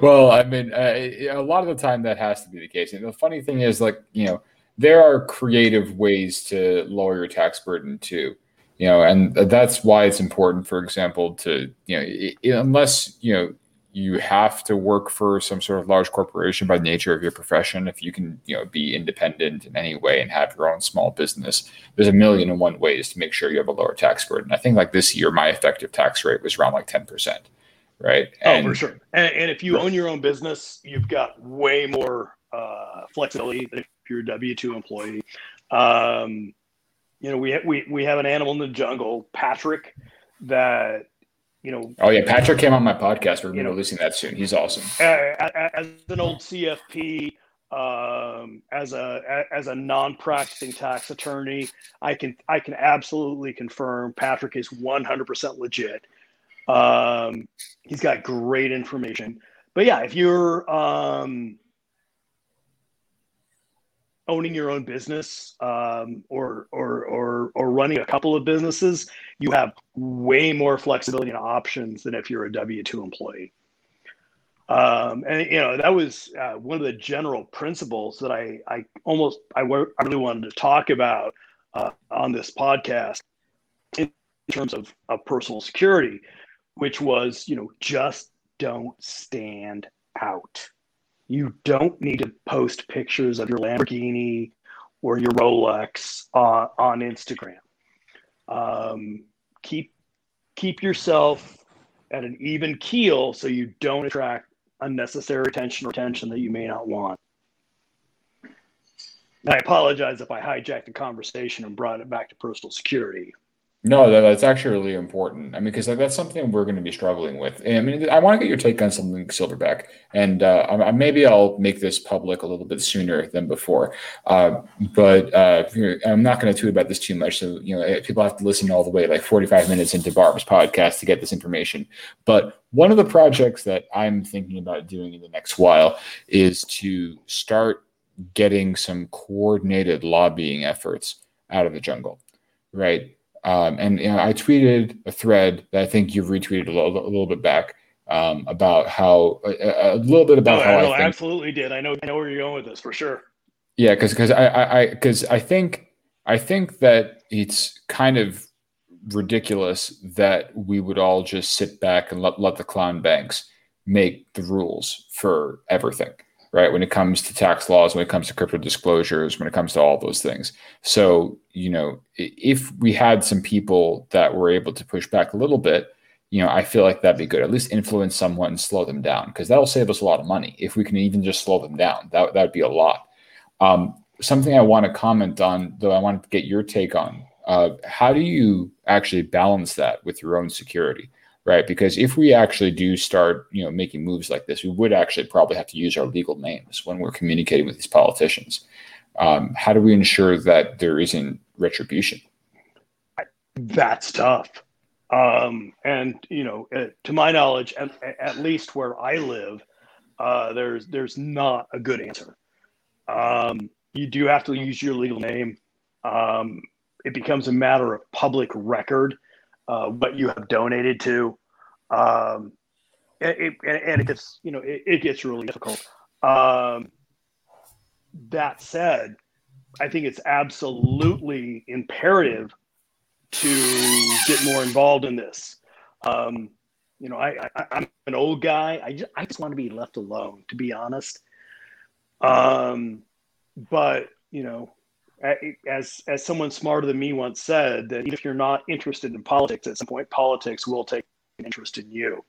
well, I mean, uh, a lot of the time that has to be the case. And the funny thing is, like, you know, there are creative ways to lower your tax burden too. You know, and that's why it's important, for example, to you know, unless you know you have to work for some sort of large corporation by nature of your profession. If you can you know be independent in any way and have your own small business there's a million and one ways to make sure you have a lower tax burden. I think like this year my effective tax rate was around like 10% right? And, oh for sure. And, and if you right. own your own business you've got way more uh, flexibility than if you're a w2 employee. Um, you know we, we, we have an animal in the jungle patrick that you know. Oh yeah, Patrick came on my podcast. We're releasing that soon. He's awesome. As an old CFP, um, as a as a non-practicing tax attorney, I can I can absolutely confirm Patrick is 100% legit. Um, he's got great information. But yeah, if you're um, owning your own business um, or, or, or, or running a couple of businesses, you have way more flexibility and options than if you're a W 2 employee. Um, and you know that was uh, one of the general principles that I, I almost I, really wanted to talk about uh, on this podcast in terms of, of personal security, which was you know just don't stand out. You don't need to post pictures of your Lamborghini or your Rolex uh, on Instagram. Um, keep keep yourself at an even keel so you don't attract unnecessary attention or attention that you may not want. I apologize if I hijacked the conversation and brought it back to personal security. No, that, that's actually really important. I mean, because that's something we're going to be struggling with. And, I mean, I want to get your take on something Silverback, and uh, I, maybe I'll make this public a little bit sooner than before. Uh, but uh, I'm not going to tweet about this too much, so you know, eh, people have to listen all the way like 45 minutes into Barb's podcast to get this information. But one of the projects that I'm thinking about doing in the next while is to start getting some coordinated lobbying efforts out of the jungle, right? Um, and you know, I tweeted a thread that I think you've retweeted a little, a little bit back um, about how a, a, little bit about no, how I, absolutely did. I know, I know where you're going with this for sure. Yeah, because because I I because I, I think I think that it's kind of ridiculous that we would all just sit back and let let the clown banks make the rules for everything right? When it comes to tax laws, when it comes to crypto disclosures, when it comes to all those things. So, you know, if we had some people that were able to push back a little bit, you know, I feel like that'd be good. At least influence someone and slow them down because that'll save us a lot of money. If we can even just slow them down, that that'd be a lot. Um, something I want to comment on, though, I want to get your take on. Uh, how do you actually balance that with your own security? Right? Because if we actually do start, you know, making moves like this, we would actually probably have to use our legal names when we're communicating with these politicians. Um, how do we ensure that there isn't retribution? That's tough. Um, and you know, uh, to my knowledge, at, at least where I live, uh, there's there's not a good answer. Um, you do have to use your legal name. Um, it becomes a matter of public record uh, what you have donated to. Um, it, it, and it gets, you know, it, it gets really difficult. Um, that said, I think it's absolutely imperative to get more involved in this. Um, you know, I, I, am an old guy. I just, I just want to be left alone, to be honest. Um, but you know, as as someone smarter than me once said, that if you're not interested in politics, at some point, politics will take interest in you.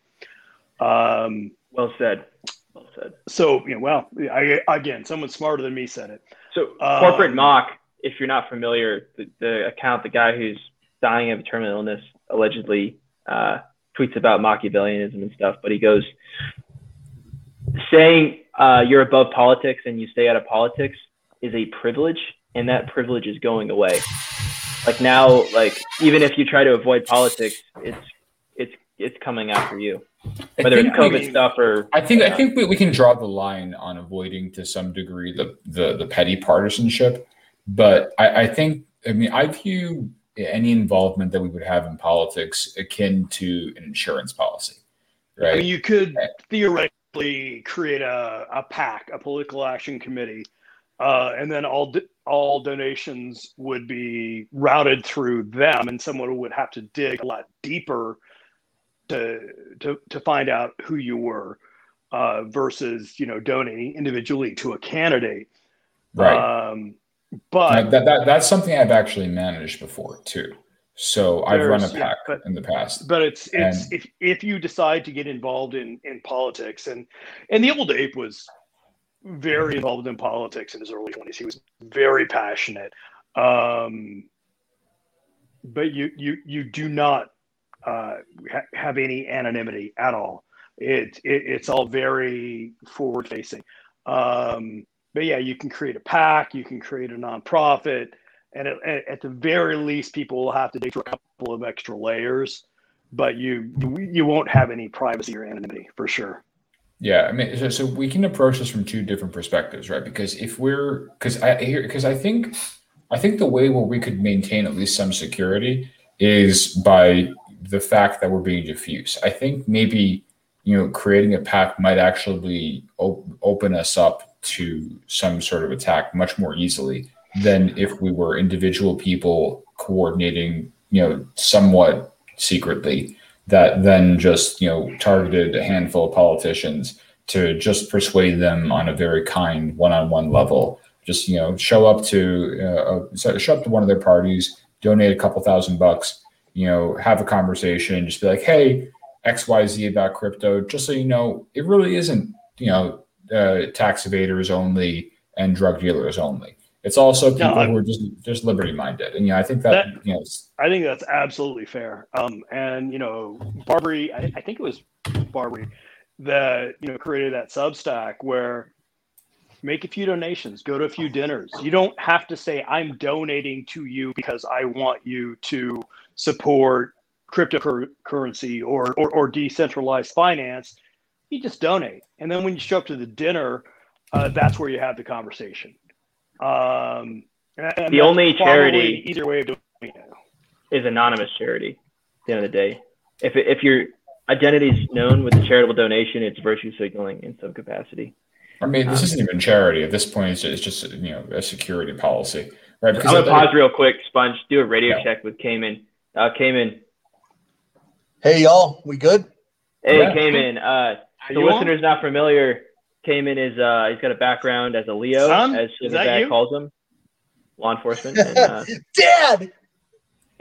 Um, well said. Well said. So you know, well, I, again, someone smarter than me said it. So um, corporate mock, if you're not familiar, the, the, account, the guy who's dying of a terminal illness, allegedly uh, tweets about Machiavellianism and stuff, but he goes saying uh, you're above politics and you stay out of politics is a privilege and that privilege is going away. Like now, like even if you try to avoid politics, it's it's it's coming after you. Whether it's COVID we, stuff or I think yeah. I think we, we can draw the line on avoiding to some degree the the, the petty partisanship. But I, I think I mean I view any involvement that we would have in politics akin to an insurance policy. Right. I mean, you could theoretically create a, a PAC, a political action committee, uh, and then all all donations would be routed through them, and someone would have to dig a lot deeper to to to find out who you were, uh, versus you know donating individually to a candidate. Right. Um, but that, that, that's something I've actually managed before too. So I've run a PAC yeah, but, in the past. But it's it's and, if if you decide to get involved in in politics and and the old ape was very involved in politics in his early 20s. He was very passionate. Um, but you you you do not uh, ha- have any anonymity at all. It, it it's all very forward facing. Um, but yeah, you can create a PAC, you can create a nonprofit, and at, at the very least, people will have to dig a couple of extra layers. But you you won't have any privacy or anonymity for sure. Yeah, I mean, so, so we can approach this from two different perspectives, right? Because if we're, because I hear, because I think, I think the way where we could maintain at least some security is by the fact that we're being diffuse. I think maybe you know creating a PAC might actually op- open us up to some sort of attack much more easily than if we were individual people coordinating, you know, somewhat secretly that then just you know targeted a handful of politicians to just persuade them on a very kind one-on-one level Just you know, show up to uh, show up to one of their parties, donate a couple thousand bucks, you know, have a conversation, and just be like, hey, X Y Z about crypto, just so you know, it really isn't you know uh, tax evaders only and drug dealers only. It's also people no, who are just just liberty minded, and yeah, I think that, that, you know, I think that's absolutely fair. Um, and you know, Barbary, I, I think it was Barbary that you know created that Substack where make a few donations, go to a few dinners. You don't have to say I'm donating to you because I want you to support cryptocurrency or, or, or decentralized finance. You just donate, and then when you show up to the dinner, uh, that's where you have the conversation. Um, and the only charity easier way of doing it is anonymous charity. At the end of the day, if if your identity is known with a charitable donation, it's virtue signaling in some capacity. I mean, this um, isn't even charity at this point. It's just, it's just you know a security policy, right? Because I'm gonna pause real quick, Sponge. Do a radio yeah. check with Caiman. Uh, Caiman. Hey y'all, we good? Hey yeah. Caiman. Uh, the listeners on? not familiar. Caiman is uh, he's got a background as a LEO, Son? as Silverback calls him, law enforcement. And, uh, Dad.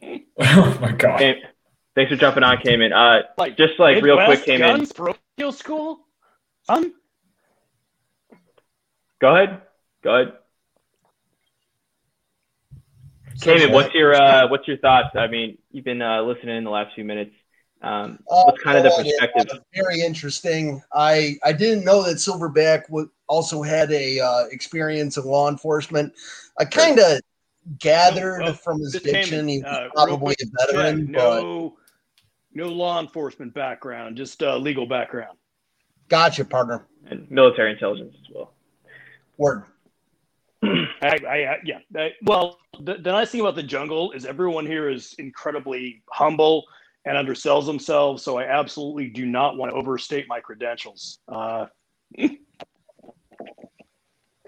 oh my god. Caiman, thanks for jumping on, Caiman. Uh, like just like real quick, Caiman. Parochial school, son. Go ahead. Go ahead. Caiman, what's your uh, what's your thoughts? I mean, you've been uh, listening in the last few minutes. Um, what's kind of the perspective? Yeah, very interesting. I I didn't know that Silverback would also had a uh, experience in law enforcement. I kind of gathered oh, from his diction he was uh, probably a veteran, check. no, no law enforcement background, just uh, legal background. Gotcha, partner. And military intelligence as well. Word. I, I, yeah. I, well, the, the nice thing about the jungle is everyone here is incredibly humble and undersells themselves. So I absolutely do not want to overstate my credentials. Uh,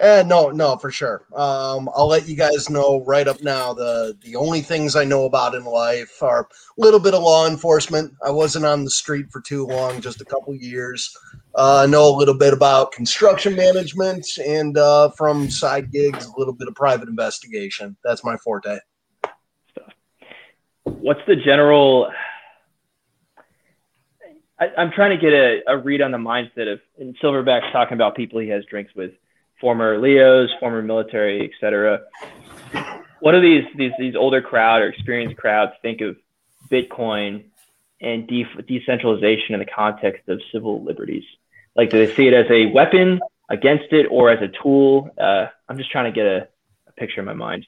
Eh, no, no, for sure. Um, I'll let you guys know right up now. The the only things I know about in life are a little bit of law enforcement. I wasn't on the street for too long, just a couple years. Uh, know a little bit about construction management and uh, from side gigs, a little bit of private investigation. That's my forte. What's the general I, am trying to get a, a, read on the mindset of and Silverback's talking about people he has drinks with, former LEOs, former military, etc. What do these these these older crowd or experienced crowds think of Bitcoin and de- decentralization in the context of civil liberties? Like, do they see it as a weapon against it or as a tool? Uh, I'm just trying to get a, a picture in my mind.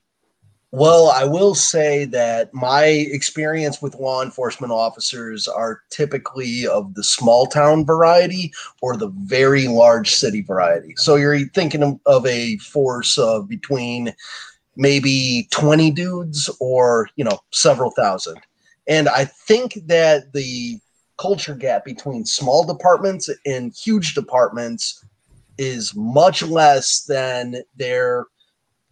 Well, I will say that my experience with law enforcement officers are typically of the small town variety or the very large city variety. So you're thinking of a force of between maybe 20 dudes or, you know, several thousand. And I think that the culture gap between small departments and huge departments is much less than their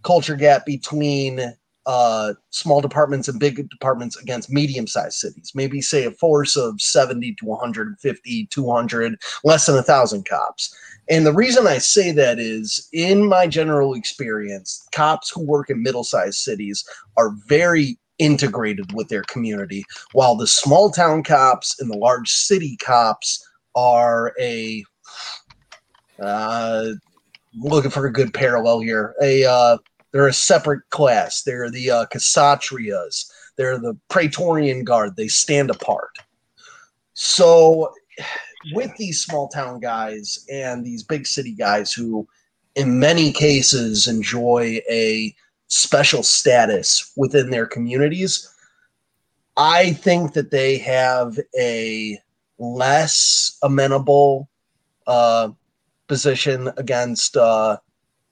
culture gap between uh, small departments and big departments against medium sized cities. Maybe say a force of 70 to 150, 200, less than a thousand cops. And the reason I say that is in my general experience, cops who work in middle sized cities are very integrated with their community, while the small town cops and the large city cops are a uh, looking for a good parallel here. A uh, they're a separate class. They're the uh, Kshatriyas. They're the Praetorian Guard. They stand apart. So, with these small town guys and these big city guys who, in many cases, enjoy a special status within their communities, I think that they have a less amenable uh, position against uh,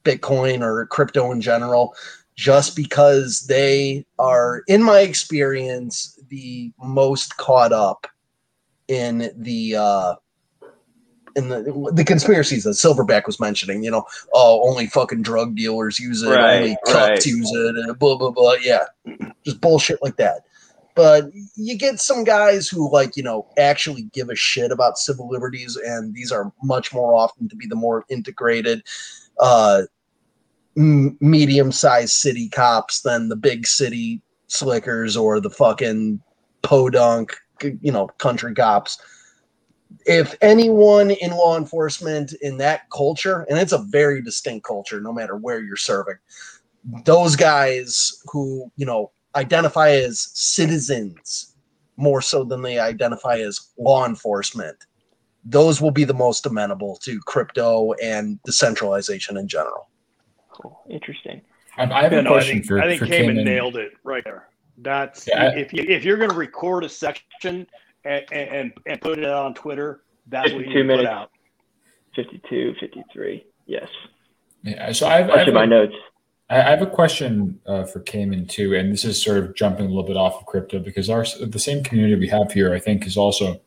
Bitcoin or crypto in general, just because they are, in my experience, the most caught up in the uh, in the the conspiracies that Silverback was mentioning. You know, oh, only fucking drug dealers use it, right, only right. use it, and blah blah blah. Yeah, just bullshit like that. But you get some guys who like you know actually give a shit about civil liberties, and these are much more often to be the more integrated. Uh, m- medium-sized city cops than the big city slickers or the fucking podunk, you know, country cops. If anyone in law enforcement in that culture, and it's a very distinct culture, no matter where you're serving, those guys who you know identify as citizens more so than they identify as law enforcement those will be the most amenable to crypto and decentralization in general Cool. Interesting. Um, I have Yeah, a no, I question think, for I think for Caiman Caiman. nailed it right there. That's Yeah, I- if you if you're going to record a section and, and and put it out on Twitter, that's what you 52 put minutes. out. 52, 53. Yes. Yeah, so I have, I've of a- my notes. I I have a question uh, for Caiman too, and this is sort of jumping a little bit off of crypto because our the same community we have here, I think, is also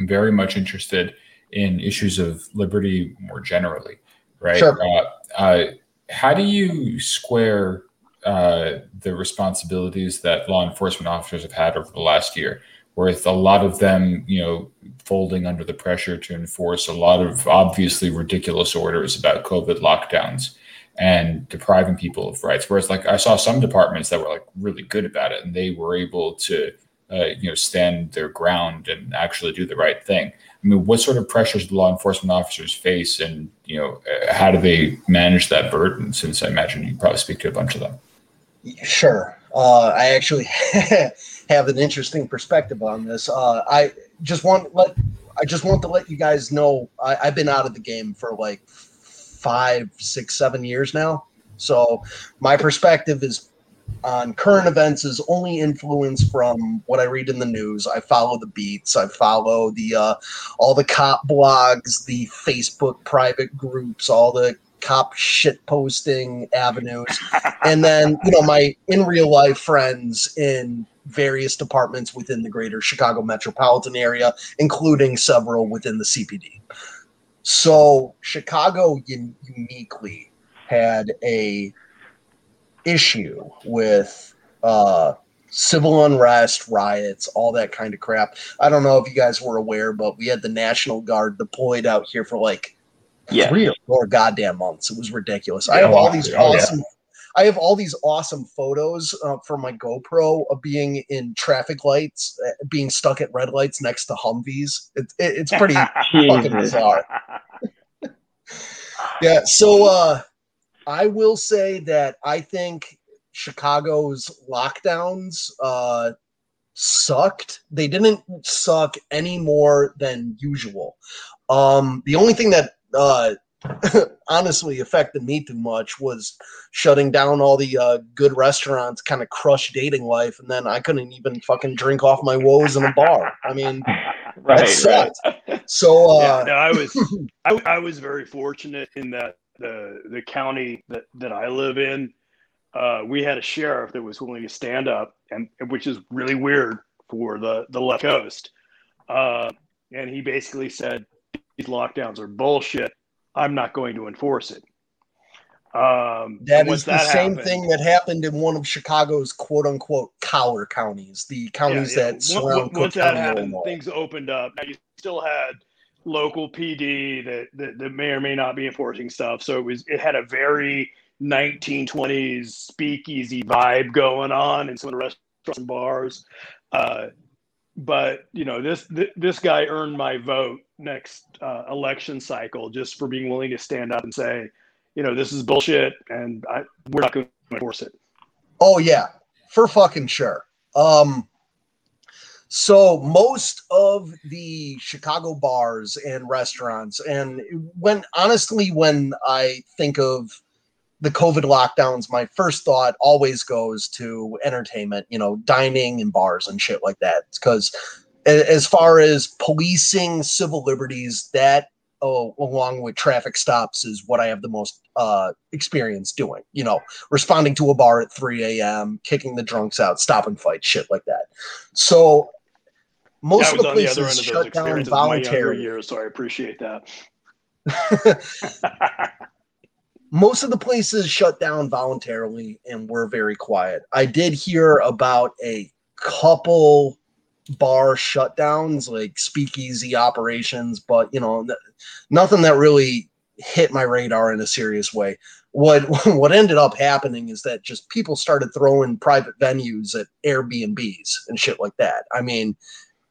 very much interested in issues of liberty more generally, right? Sure. Uh, uh, how do you square uh, the responsibilities that law enforcement officers have had over the last year, with a lot of them, you know, folding under the pressure to enforce a lot of obviously ridiculous orders about COVID lockdowns? and depriving people of rights. Whereas, like I saw some departments that were like really good about it, and they were able to, uh, you know, stand their ground and actually do the right thing. I mean, what sort of pressures do law enforcement officers face, and you know, uh, how do they manage that burden? Since I imagine you probably speak to a bunch of them. Sure. Uh, I actually have an interesting perspective on this. Uh, I just want let I just want to let you guys know I, I've been out of the game for like five, six, seven years now. So my perspective is on current events is only influenced from what I read in the news. I follow the beats. I follow the uh, all the cop blogs, the Facebook private groups, all the cop shit posting avenues and then you know my in real life friends in various departments within the greater chicago metropolitan area including several within the cpd so chicago un- uniquely had a issue with uh civil unrest riots all that kind of crap i don't know if you guys were aware but we had the national guard deployed out here for like Yeah. three or four goddamn months. It was ridiculous. I have all these Oh, yeah. I have all these awesome photos uh, from my GoPro of being in traffic lights, uh, being stuck at red lights next to Humvees. It, it, it's pretty fucking bizarre. Yeah. So uh, I will say that I think Chicago's lockdowns uh, sucked. They didn't suck any more than usual. Um, the only thing that uh, honestly affected me too much was shutting down all the uh, good restaurants, kind of crushed dating life, and then I couldn't even fucking drink off my woes in a bar. I mean, that Right. right. sucked. So yeah, uh, no, I was I, I was very fortunate in that the the county that, that I live in, uh, we had a sheriff that was willing to stand up, and which is really weird for the the left coast. Uh, and he basically said these lockdowns are bullshit. I'm not going to enforce it. Um, That is the same happened- thing that happened in one of Chicago's quote unquote collar counties, the counties yeah, yeah. that surround once that happened, Illinois. things opened up. Now you still had local PD that, that that may or may not be enforcing stuff. So it was it had a very 1920s speakeasy vibe going on in some of the restaurants and bars. Uh, but you know this th- this guy earned my vote next uh, election cycle just for being willing to stand up and say, you know, this is bullshit, and I, we're not going to enforce it. Oh yeah, for fucking sure. Um so most of the Chicago bars and restaurants and when honestly when I think of the COVID lockdowns, my first thought always goes to entertainment, you know, dining and bars and shit like that. Because as far as policing civil liberties, that oh, along with traffic stops is what I have the most uh, experience doing. You know, responding to a bar at 3 a.m., kicking the drunks out, stopping fights, shit like that. So most of the the places of shut down experiences in my younger voluntarily. years, so I appreciate that. most of the places shut down voluntarily and were very quiet. I did hear about a couple bar shutdowns, like speakeasy operations, but you know, nothing that really hit my radar in a serious way. What what ended up happening is that just people started throwing private venues at Airbnbs and shit like that. I mean,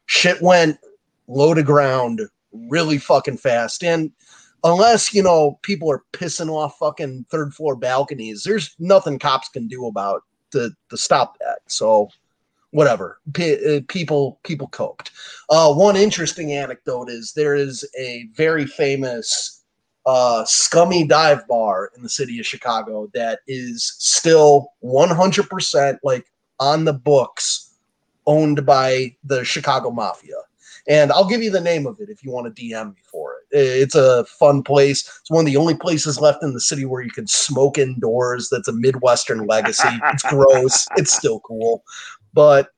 shit went low to ground really fucking fast. And unless, you know, people are pissing off fucking third floor balconies, there's nothing cops can do about to to stop that. So whatever. P- uh, people people coped. Uh, one interesting anecdote is there is a very famous uh, scummy dive bar in the city of chicago that is still 100% like on the books owned by the chicago mafia. And i'll give you the name of it if you want to dm me it's a fun place. It's one of the only places left in the city where you can smoke indoors that's a midwestern legacy. It's gross. It's still cool. But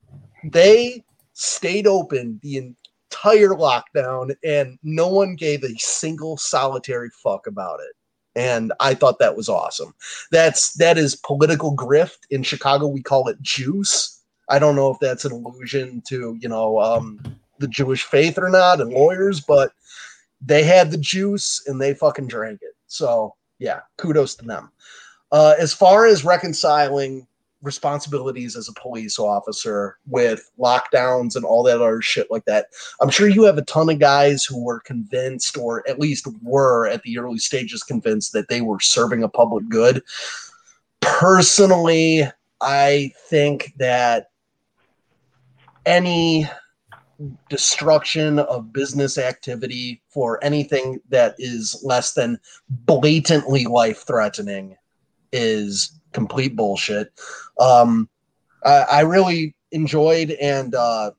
they stayed open the entire lockdown and no one gave a single solitary fuck about it. And i thought that was awesome. That's that is political grift. In chicago we call it juice. I don't know if that's an allusion to you know um, the jewish faith or not and lawyers but they had the juice and they fucking drank it so yeah kudos to them uh, as far as reconciling responsibilities as a police officer with lockdowns and all that other shit like that. I'm sure you have a ton of guys who were convinced, or at least were at the early stages convinced that they were serving a public good. Personally, I think that any destruction of business activity for anything that is less than blatantly life threatening is complete bullshit. Um, I, I really enjoyed and uh,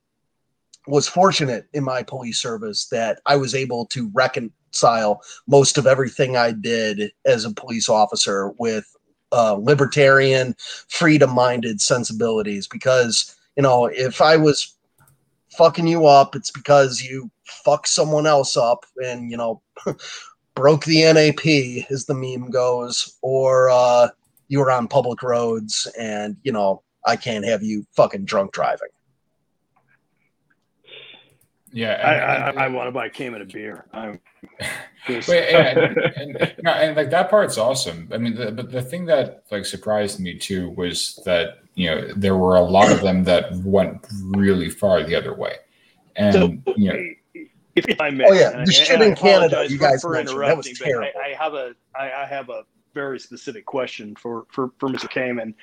was fortunate in my police service that I was able to reconcile most of everything I did as a police officer with uh, libertarian, freedom minded sensibilities. Because, you know, if I was fucking you up, it's because you fuck someone else up and, you know, broke the NAP, as the meme goes, or, uh, you were on public roads and you know i can't have you fucking drunk driving yeah and, I, I, I, want to buy Caiman a beer. I'm Wait, yeah, and, and, no, and, like that part's awesome. I mean the, but the thing that like surprised me too was that you know there were a lot of them that went really far the other way. And so, you know if, if I may, oh yeah, the shit in Canada, you guys for, for mentioned that was terrible. I, I, have a, I, I have a very specific question for for, for Mr. Caiman,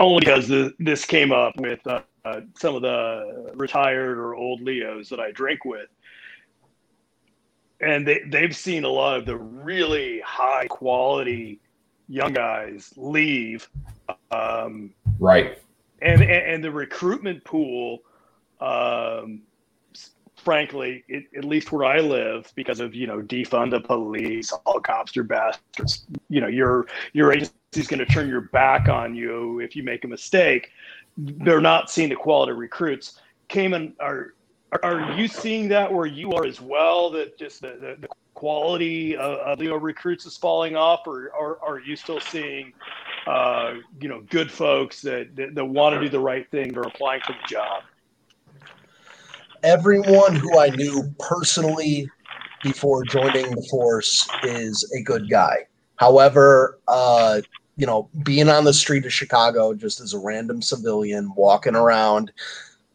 only because the, this came up with uh, uh, some of the retired or old LEOs that I drink with, and they they've seen a lot of the really high quality young guys leave, um, right, and, and and the recruitment pool. Um, frankly, it, at least where I live, because of you know defund the police, all cops are bastards. You know your your agency's going to turn your back on you if you make a mistake. They're not seeing the quality recruits. Caiman, are are you seeing that where you are as well? That just the, the, the quality of, of LEO recruits is falling off, or, or, or are you still seeing, uh, you know, good folks that, that, that want to do the right thing, they're applying for the job? Everyone who I knew personally before joining the force is a good guy. However, uh, you know, being on the street of Chicago just as a random civilian walking around,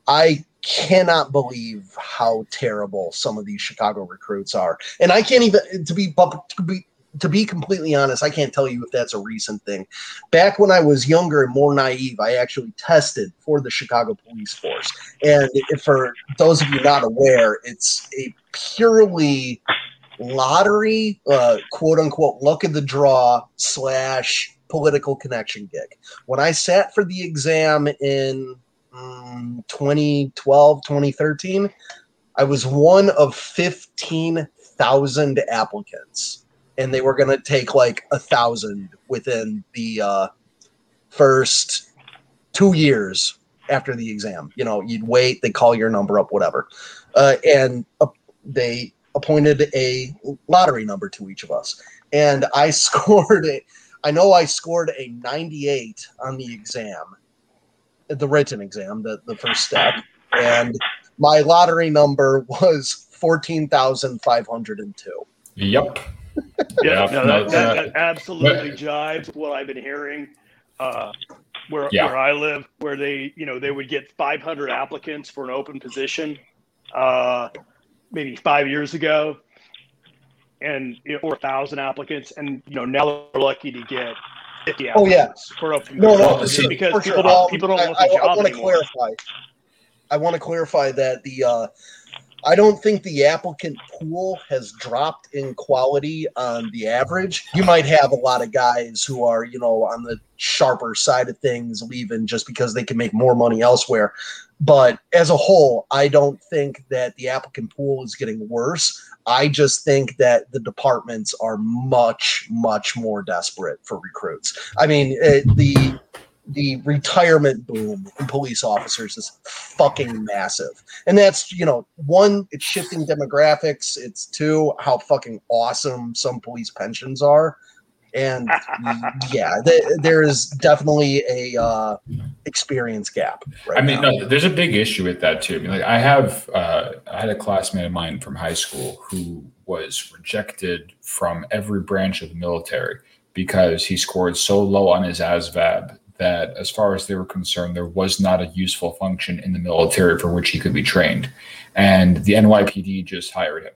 I cannot believe how terrible some of these Chicago recruits are. And I can't even to be to be to be completely honest, I can't tell you if that's a recent thing. Back when I was younger and more naive, I actually tested for the Chicago Police Force. And for those of you not aware, it's a purely lottery, uh, quote unquote, luck of the draw slash political connection gig. When I sat for the exam in um, 2012, 2013, I was one of 15,000 applicants and they were going to take like a thousand within the uh, first two years after the exam. You know, you'd wait, they call your number up, whatever, uh, and uh, they appointed a lottery number to each of us, and I scored it. I know I scored a 98 on the exam, the written exam, the, the first step, and my lottery number was 14,502. Yep. Yeah, Yeah, no, no, that, that, that absolutely jives with what I've been hearing. Uh, where Yeah. where I live, where they you know they would get 500 applicants for an open position, uh, maybe five years ago, and you know, or a thousand applicants, and you know now they're lucky to get 50 Oh, yeah. applicants for open No, no, positions for because For people sure. don't Um, people don't I, want the job want to clarify. I want to clarify that the uh, I don't think the applicant pool has dropped in quality on the average. You might have a lot of guys who are, you know, on the sharper side of things leaving just because they can make more money elsewhere. But as a whole, I don't think that the applicant pool is getting worse. I just think that the departments are much, much more desperate for recruits. I mean, it, the the retirement boom in police officers is fucking massive. And that's, you know, one, it's shifting demographics. It's two, how fucking awesome some police pensions are. And yeah, th- there is definitely a uh, experience gap. Right I mean, now. no, there's a big issue with that too. I mean, like I have, uh, I had a classmate of mine from high school who was rejected from every branch of the military because he scored so low on his ASVAB that, as far as they were concerned, there was not a useful function in the military for which he could be trained, and the NYPD just hired him.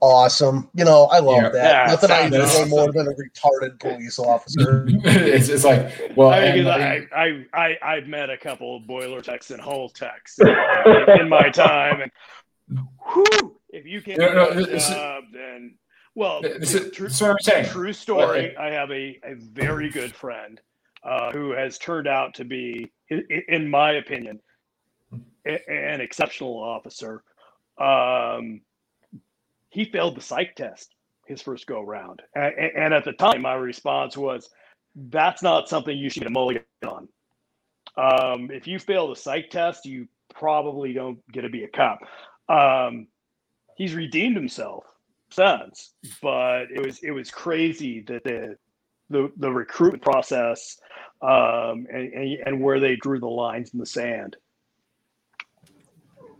awesome. You know, I love Yeah. that. Yeah, Nothing I sounds know awesome. more than a retarded police officer. it's, it's like, well, I, mean, I, I, I, I, have met a couple of boiler techs and hull techs in, in my time, and whew, if you can't No, no, do this job, then well, this is, true, this is what I'm saying. true story. I have a, a very good friend uh, who has turned out to be, in my opinion, an exceptional officer. Um, he failed the psych test his first go round, and, and at the time, my response was, "That's not something you should get a mulligan on. Um, if you fail the psych test, you probably don't get to be a cop." Um, he's redeemed himself since, but it was it was crazy that the the, the recruitment process um, and, and and where they drew the lines in the sand.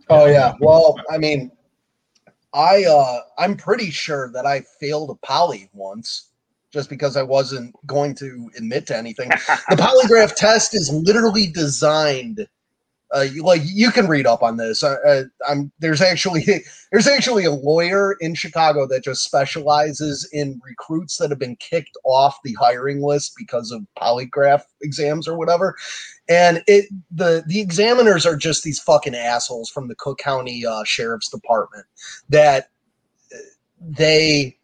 Oh yeah. Well, I mean, I uh I'm pretty sure that I failed a poly once just because I wasn't going to admit to anything. The polygraph test is literally designed uh, like you can read up on this. Uh, uh, I'm there's actually there's actually a lawyer in Chicago that just specializes in recruits that have been kicked off the hiring list because of polygraph exams or whatever. And it the the examiners are just these fucking assholes from the Cook County uh, Sheriff's Department that uh, they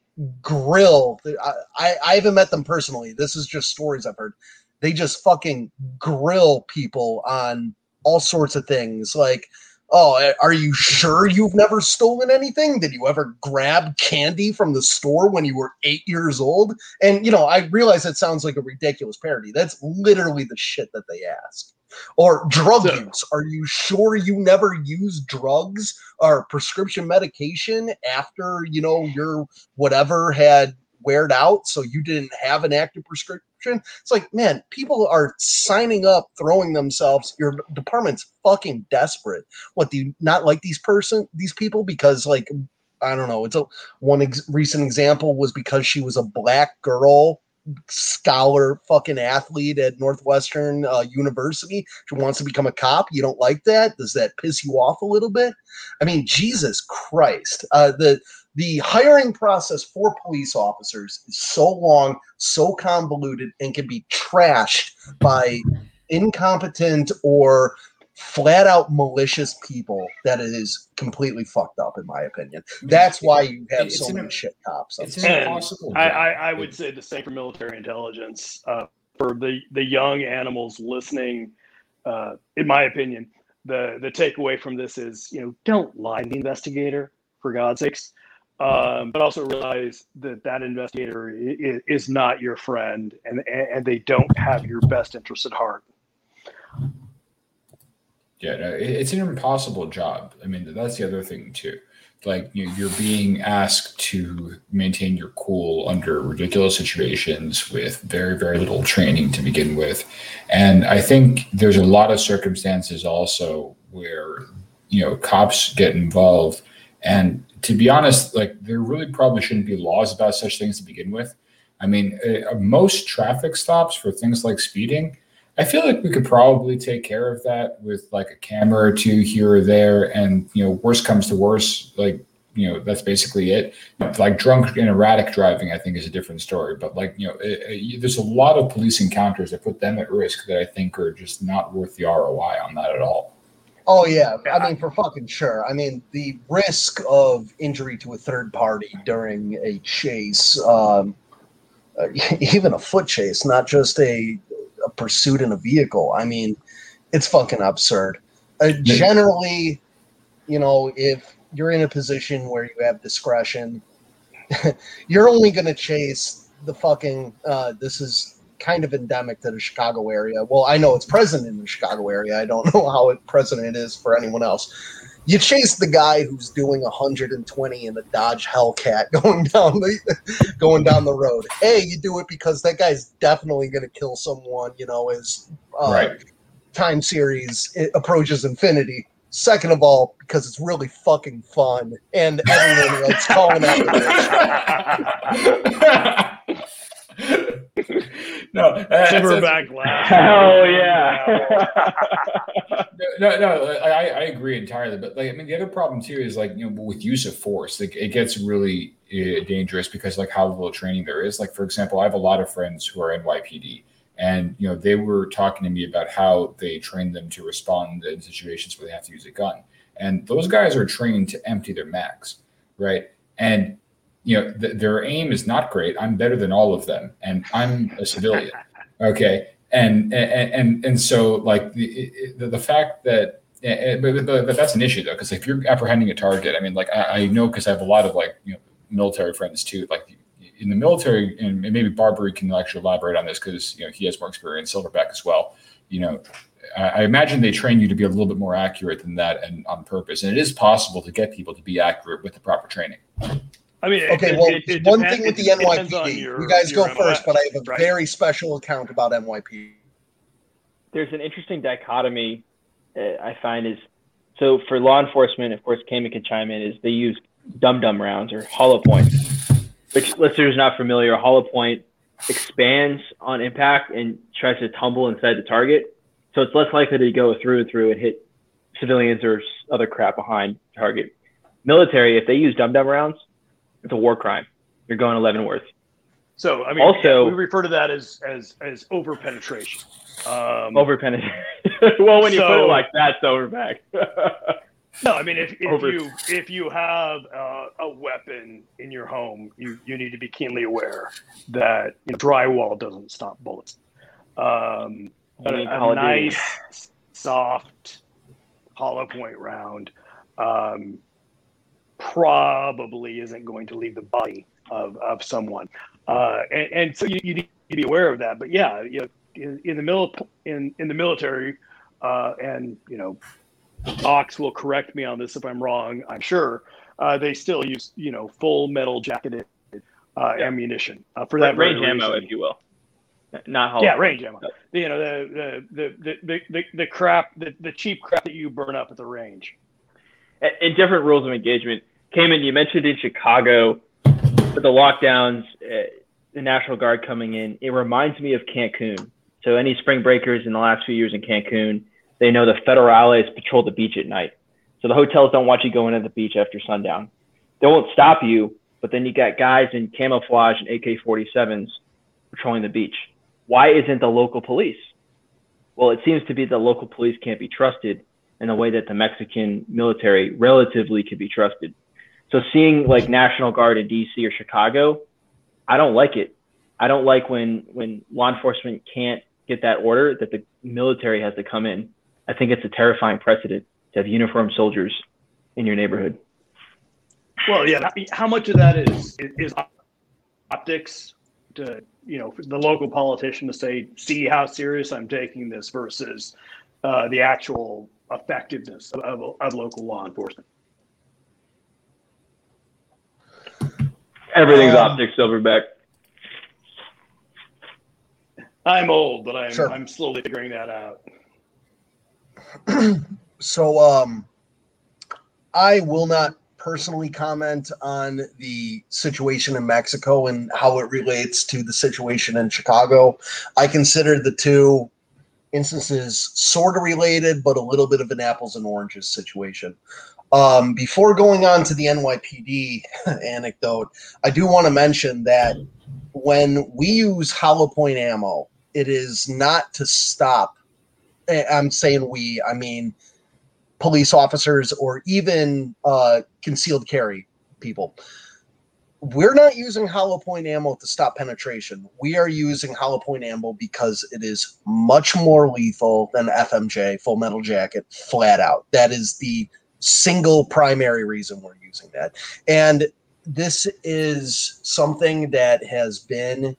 grill. I, I I haven't met them personally. This is just stories I've heard. They just fucking grill people on all sorts of things like oh are you sure you've never stolen anything? Did you ever grab candy from the store when you were eight years old? And you know i realize that sounds like a ridiculous parody. That's literally the shit that they ask. Or drug So- use. Are you sure you never used drugs or prescription medication after you know your whatever had weared out so you didn't have an active it's like man people are signing up throwing themselves your department's fucking desperate. What do you not like these person these people? Because like i don't know it's a one ex- recent example was because she was a black girl scholar fucking athlete at northwestern uh, university. She wants to become a cop. You don't like that? Does that piss you off a little bit? I mean jesus christ. Uh, the the hiring process for police officers is so long, so convoluted, and can be trashed by incompetent or flat out malicious people that it is completely fucked up, in my opinion. That's why you have It's so an- many shit cops. It's impossible. I. I, I would say the same for military intelligence. Uh, for the, the young animals listening, uh, in my opinion, the, the takeaway from this is, you know, don't lie to the investigator, for God's sakes. Um, but also realize that that investigator is, is not your friend and, and they don't have your best interest at heart. Yeah, it's an impossible job. I mean, that's the other thing too. Like you're being asked to maintain your cool under ridiculous situations with very, very little training to begin with, and I think there's a lot of circumstances also where you know cops get involved And to be honest, like there really probably shouldn't be laws about such things to begin with. I mean, uh, most traffic stops for things like speeding, I feel like we could probably take care of that with like a camera or two here or there. And, you know, worst comes to worst, like, you know, that's basically it. Like drunk and erratic driving, I think is a different story. But like, you know, it, it, there's a lot of police encounters that put them at risk that I think are just not worth the ROI on that at all. Oh yeah, I mean for fucking sure. I mean the risk of injury to a third party during a chase, um, even a foot chase, not just a a pursuit in a vehicle. I mean, it's fucking absurd. Uh, generally, you know, if you're in a position where you have discretion, you're only going to chase the fucking. Uh, this is kind of endemic to the Chicago area. Well, I know it's present in the Chicago area. I don't know how it present it is for anyone else you chase the guy who's doing 120 in a Dodge Hellcat going down the going down the road. Hey, you do it because that guy's definitely going to kill someone. You know, as uh, right. time series approaches infinity. Second of all, because it's really fucking fun, and everyone else calling out no, uh, silverback glass. Hell yeah! no, no, I, I agree entirely. But like, I mean, the other problem too is like you know with use of force, like it gets really uh, dangerous because like how little training there is. Like for example, I have a lot of friends who are NYPD, and you know they were talking to me about how they train them to respond in situations where they have to use a gun, and those guys are trained to empty their mags, right? And you know th- their aim is not great. I'm better than all of them, and I'm a civilian. Okay, and and and, and so like the, the, the fact that eh, eh, but, but, but, that's an issue though because if you're apprehending a target i mean like i, I know because i have a lot of like you know military friends too like in the military and maybe barbary can actually elaborate on this because you know he has more experience silverback as well you know I, I imagine they train you to be a little bit more accurate than that and on purpose and it is possible to get people to be accurate with the proper training I mean, okay. It, well, it, it one depends, thing with the NYPD, your, you guys go MLS, first, but I have a right? very special account about NYPD. There's an interesting dichotomy uh, I find is so for law enforcement, of course, Caiman can chime in. Is they use dum dum rounds or hollow points, which listeners not familiar, a hollow point expands on impact and tries to tumble inside the target, so it's less likely to go through and through and hit civilians or other crap behind target. Military, if they use dum dum rounds, it's a war crime. You're going to Leavenworth. So I mean, also we refer to that as as as over penetration. Um, over penetration. well, when you so, put it like that, it's overback. no, I mean if, if you if you have uh, a weapon in your home, you you need to be keenly aware that you know, drywall doesn't stop bullets. Um, a, a nice, soft, hollow point round um, probably isn't going to leave the body of, of someone. Uh, and, and, so you, you, need to be aware of that. But yeah, you know, in, in the mil- in, in the military, uh, and you know, Ox will correct me on this if I'm wrong. I'm sure uh, they still use you know full metal jacketed uh, yeah. ammunition uh, for that range ammo, if you will. Not hollow. Yeah, range ammo. You know the the the the the, the crap the, the cheap crap that you burn up at the range. In different rules of engagement, Caiman, you mentioned in Chicago the lockdowns, uh, the National Guard coming in. It reminds me of Cancun. So any spring breakers in the last few years in Cancun, they know the federales patrol the beach at night. So the hotels don't want you going to the beach after sundown. They won't stop you, but then you got guys in camouflage and AK-47s patrolling the beach. Why isn't the local police? Well, it seems to be the local police can't be trusted in the way that the Mexican military relatively could be trusted. So seeing like National Guard in DC or Chicago, I don't like it. I don't like when when law enforcement can't get that order that the military has to come in. I think it's a terrifying precedent to have uniformed soldiers in your neighborhood. Well, yeah. How much of that is is optics to you know the local politician to say, see how serious I'm taking this versus uh, the actual effectiveness of, of, of local law enforcement. Everything's um, optics, Silverback. I'm old, but I'm sure. I'm slowly figuring that out. so um I will not personally comment on the situation in Mexico and how it relates to the situation in Chicago. I consider the two instances sort of related, but a little bit of an apples and oranges situation. Um, before going on to the NYPD anecdote, I do want to mention that when we use hollow point ammo, it is not to stop. eh, I'm saying we, I mean police officers or even uh, concealed carry people. We're not using hollow point ammo to stop penetration. We are using hollow point ammo because it is much more lethal than FMJ, Full Metal Jacket, flat out. That is the single primary reason we're using that. And this is something that has been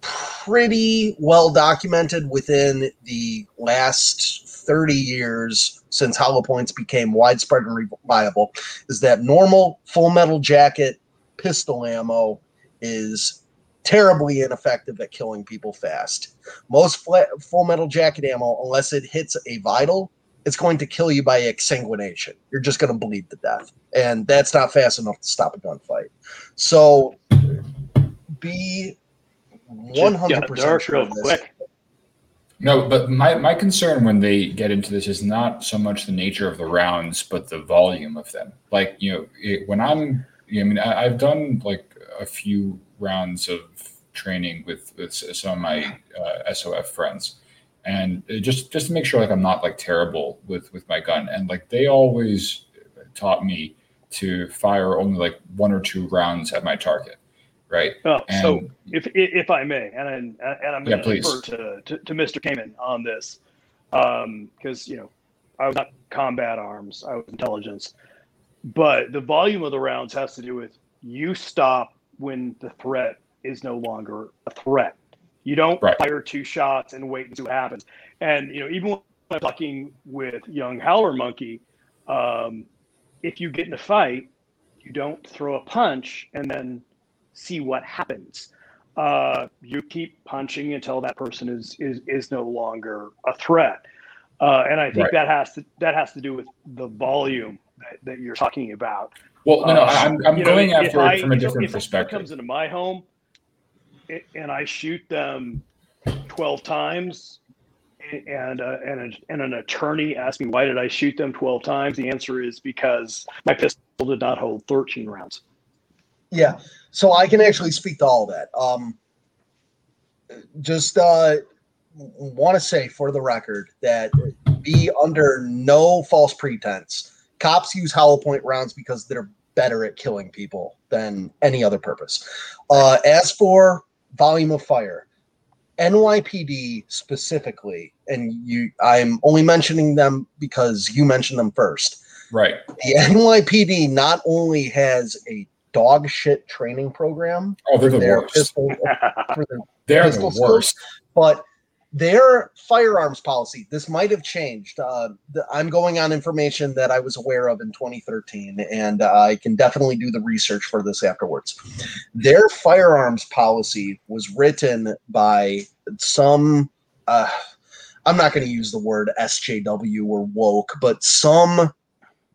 pretty well documented within the last 30 years since hollow points became widespread and reliable is that normal full metal jacket pistol ammo is terribly ineffective at killing people fast. Most flat, full metal jacket ammo, unless it hits a vital, it's going to kill you by exsanguination. You're just going to bleed to death. And that's not fast enough to stop a gunfight. So be 100% dark sure real of this. quick. No, but my, my concern when they get into this is not so much the nature of the rounds, but the volume of them. Like, you know, it, when I'm, I mean, I, I've done like a few rounds of training with, with some of my uh, SOF friends. And just just to make sure like I'm not like terrible with with my gun, and like they always taught me to fire only like one or two rounds at my target, right? Oh, so if if I may, and I, and I'm Yeah, going to please. defer to, to, to Mr. Caiman on this, because you know I was not combat arms, I was intelligence, but the volume of the rounds has to do with you stop when the threat is no longer a threat. You don't Right. fire two shots and wait and see what happens. And you know, even when I'm talking with young Howler Monkey, um, if you get in a fight, you don't throw a punch and then see what happens. Uh, you keep punching until that person is is is no longer a threat. Uh, and I think Right. that has to that has to do with the volume that, that you're talking about. well, no, no, Uh, I'm I'm you know, going if after it from a if- different if someone perspective. comes into my home a- and I shoot them twelve times, and uh, and, a, and an attorney asks me why did I shoot them twelve times, the answer is because my pistol did not hold thirteen rounds. Yeah, so I can actually speak to all that. Um, just uh, want to say for the record that be under no false pretense. Cops use hollow point rounds because they're better at killing people than any other purpose. Uh, as for volume of fire, NYPD specifically, and you, I'm only mentioning them because you mentioned them first Right. the NYPD not only has a dog shit training program Oh, they're the worst. pistol They're the skills. worst. but their firearms policy this might have changed. Uh, the, i'm going on information that i was aware of in 2013 and i can definitely do the research for this afterwards. Their firearms policy was written by some uh, i'm not going to use the word sjw or woke but some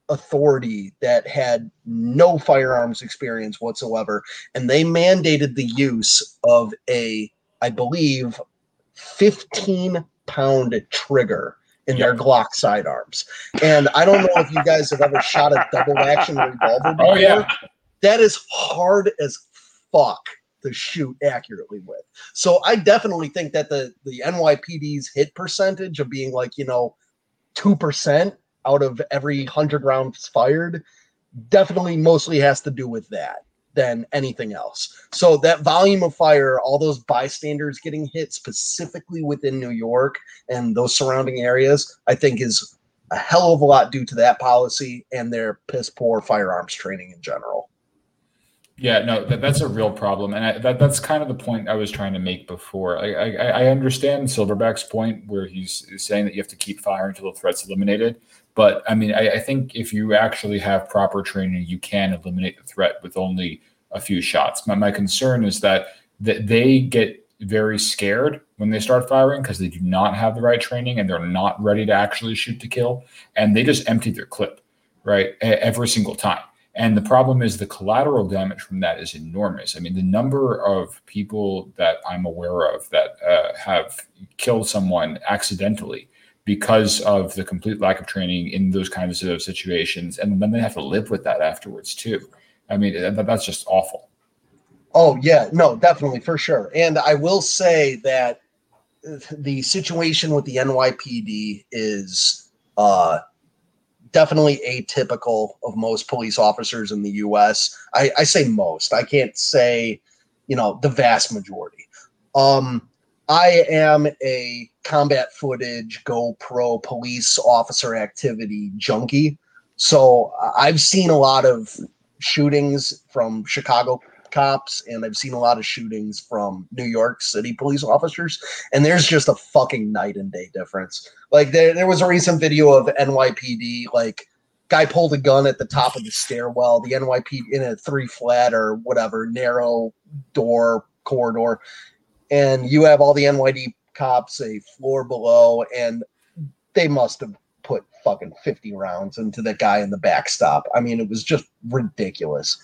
authority that had no firearms experience whatsoever and they mandated the use of a i believe 15 pound trigger in their glock sidearms and i don't know if you guys have ever shot a double action revolver before Oh yeah. that is hard as fuck to shoot accurately with. So I definitely think that the the NYPD's hit percentage of being like you know two percent out of every hundred rounds fired definitely mostly has to do with that than anything else. So that volume of fire, all those bystanders getting hit specifically within New York and those surrounding areas, I think is a hell of a lot due to that policy and their piss poor firearms training in general. Yeah, no, that, that's a real problem, and I, that that's kind of the point I was trying to make before. I, I, I understand Silverback's point where he's saying that you have to keep firing until the threat's eliminated. But I mean, I, I think if you actually have proper training, you can eliminate the threat with only a few shots. My, my concern is that that they get very scared when they start firing because they do not have the right training and they're not ready to actually shoot to kill, and they just empty their clip right? Every single time. And the problem is the collateral damage from that is enormous. I mean, the number of people that I'm aware of that uh, have killed someone accidentally because of the complete lack of training in those kinds of situations, and then they have to live with that afterwards too. I mean, that's just awful. Oh yeah, no, definitely for sure. And I will say that the situation with the NYPD is uh, definitely atypical of most police officers in the U.S. I, I say most. I can't say, you know, the vast majority. Um, I am a combat footage GoPro police officer activity junkie. So I've seen a lot of shootings from Chicago cops and I've seen a lot of shootings from New York City police officers, and there's just a fucking night and day difference. Like there, there was a recent video of NYPD, like guy pulled a gun at the top of the stairwell, the NYPD in a three flat or whatever narrow door corridor, and you have all the NYPD cops a floor below, and they must have put fucking 50 rounds into the guy in the backstop. I mean, it was just ridiculous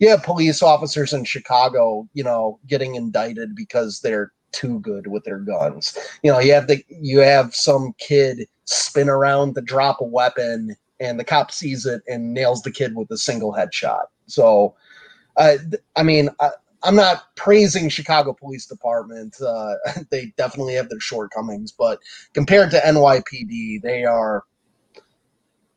Yeah, police officers in Chicago, you know, getting indicted because they're too good with their guns. You know, you have the you have some kid spin around to drop a weapon and the cop sees it and nails the kid with a single headshot. So, uh, I mean, I, am not praising Chicago Police Department. Uh, they definitely have their shortcomings, but compared to NYPD, they are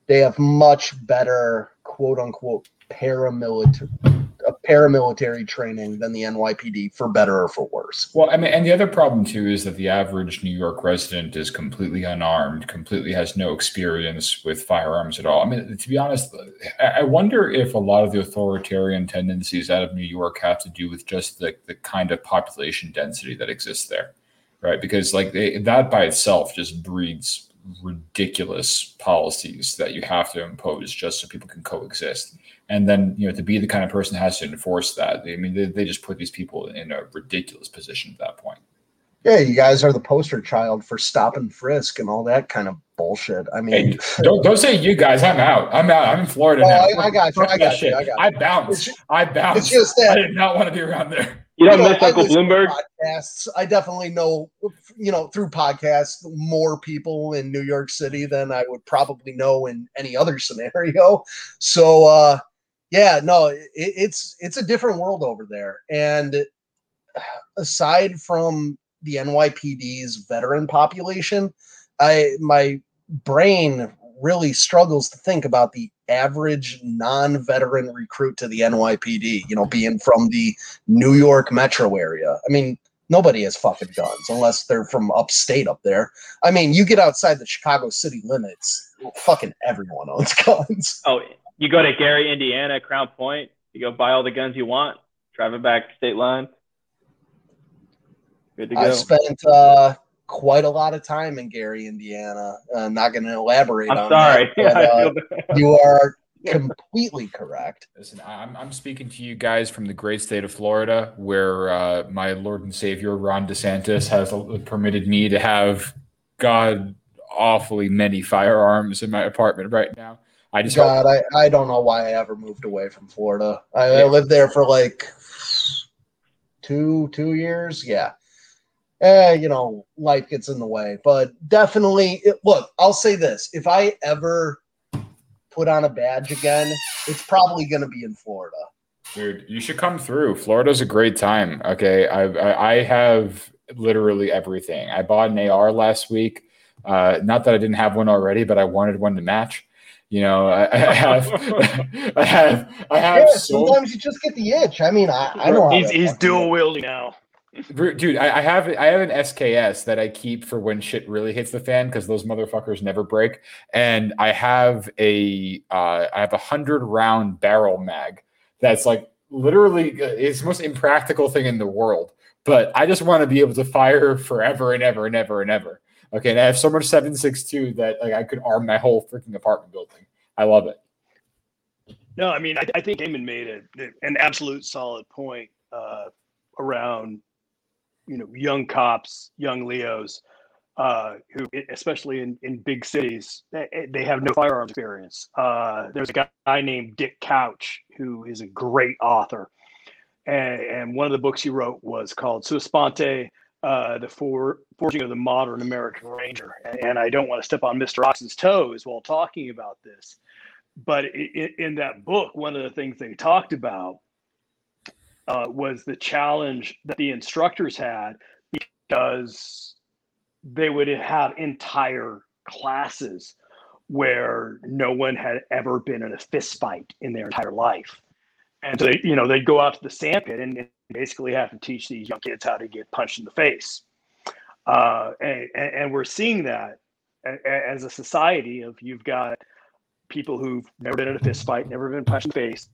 they have much better quote unquote paramilitary paramilitary training than the NYPD for better or for worse. Well, I mean, and the other problem too is that the average New York resident is completely unarmed, completely has no experience with firearms at all. I mean, to be honest, I wonder if a lot of the authoritarian tendencies out of New York have to do with just the, the kind of population density that exists there, right? Because like they, that by itself just breeds ridiculous policies that you have to impose just so people can coexist and then you know to be the kind of person that has to enforce that i mean they, they just put these people in a ridiculous position at that point. Yeah you guys are the poster child for stop and frisk and all that kind of bullshit. I mean hey, don't, don't say you guys i'm out. I'm out. I'm in florida oh, now. I, I, got you. I got you. i got you. i bounced i bounced it's just that, i did not want to be around there. You don't you know, miss Uncle Bloomberg? Podcasts. I definitely know, you know, through podcasts, more people in New York City than I would probably know in any other scenario. So, uh, yeah, no, it, it's it's a different world over there. And aside from the NYPD's veteran population, I my brain really struggles to think about the average non-veteran recruit to the NYPD, you know, being from the New York metro area. I mean, nobody has fucking guns unless they're from upstate up there. I mean, you get outside the Chicago city limits, fucking everyone owns guns. Oh, you go to Gary, Indiana, Crown Point. You go buy all the guns you want. Drive it back state line. Good to go. I spent uh, quite a lot of time in Gary, Indiana. I'm uh, not going to elaborate I'm on sorry. that. But, uh, you are completely correct. Listen, I'm, I'm speaking to you guys from the great state of Florida, where uh, my Lord and Savior Ron DeSantis has permitted me to have God awfully many firearms in my apartment right now. I just God, hope- I, I don't know why I ever moved away from Florida. I, yeah. I lived there for like two two years. Yeah. Eh, you know, life gets in the way, but definitely it, look, I'll say this. If I ever put on a badge again, it's probably going to be in Florida. Dude, you should come through. Florida's a great time. Okay. I, I, I have literally everything. I bought an AR last week. Uh, not that I didn't have one already, but I wanted one to match. You know, I, I have, I have, I have. Yeah, so, sometimes you just get the itch. I mean, I, I know he's he's dual wielding now. Dude, I, I, have I have an SKS that I keep for when shit really hits the fan because those motherfuckers never break. And I have a uh, I have a hundred round barrel mag that's like literally uh, it's the most impractical thing in the world. But I just want to be able to fire forever and ever and ever and ever. Okay, and I have so much seven six two that like I could arm my whole freaking apartment building. I love it. No, I mean I, I think Eamon made a, an absolute solid point uh, around you know young cops, young LEOs. uh, who, especially in, in big cities, they have no firearms experience. Uh, there's a guy named Dick Couch who is a great author. And, and one of the books he wrote was called Sua Sponte, uh, the for, Forging of the Modern American Ranger. And, and, I don't want to step on Mr. Oxen's toes while talking about this. But in, in that book, one of the things they talked about uh, was the challenge that the instructors had because they would have entire classes where no one had ever been in a fist fight in their entire life. And so they, you know, they'd go out to the sandpit and basically have to teach these young kids how to get punched in the face. Uh, and, and we're seeing that as a society of you've got people who've never been in a fist fight, never been punched in the face,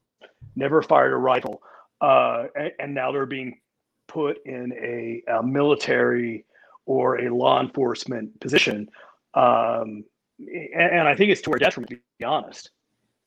never fired a rifle, uh, and, now they're being put in a, a, military or a law enforcement position. Um, and, and, I think it's to our detriment, to be honest.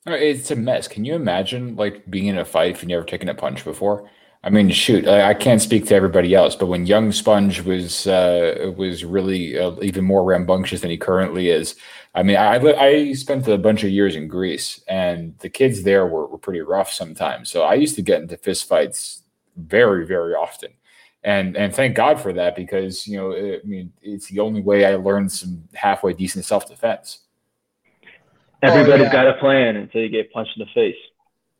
It's a mess. Can you imagine like being in a fight if you've never taken a punch before? I mean, shoot, I, I can't speak to everybody else, but when young Sponge was uh, was really uh, even more rambunctious than he currently is, I mean, I I spent a bunch of years in Greece, and the kids there were, were pretty rough sometimes. So I used to get into fistfights very, very often and and thank God for that because you know I mean it's the only way I learned some halfway decent self defense. Everybody's oh, yeah. got a plan until you get punched in the face.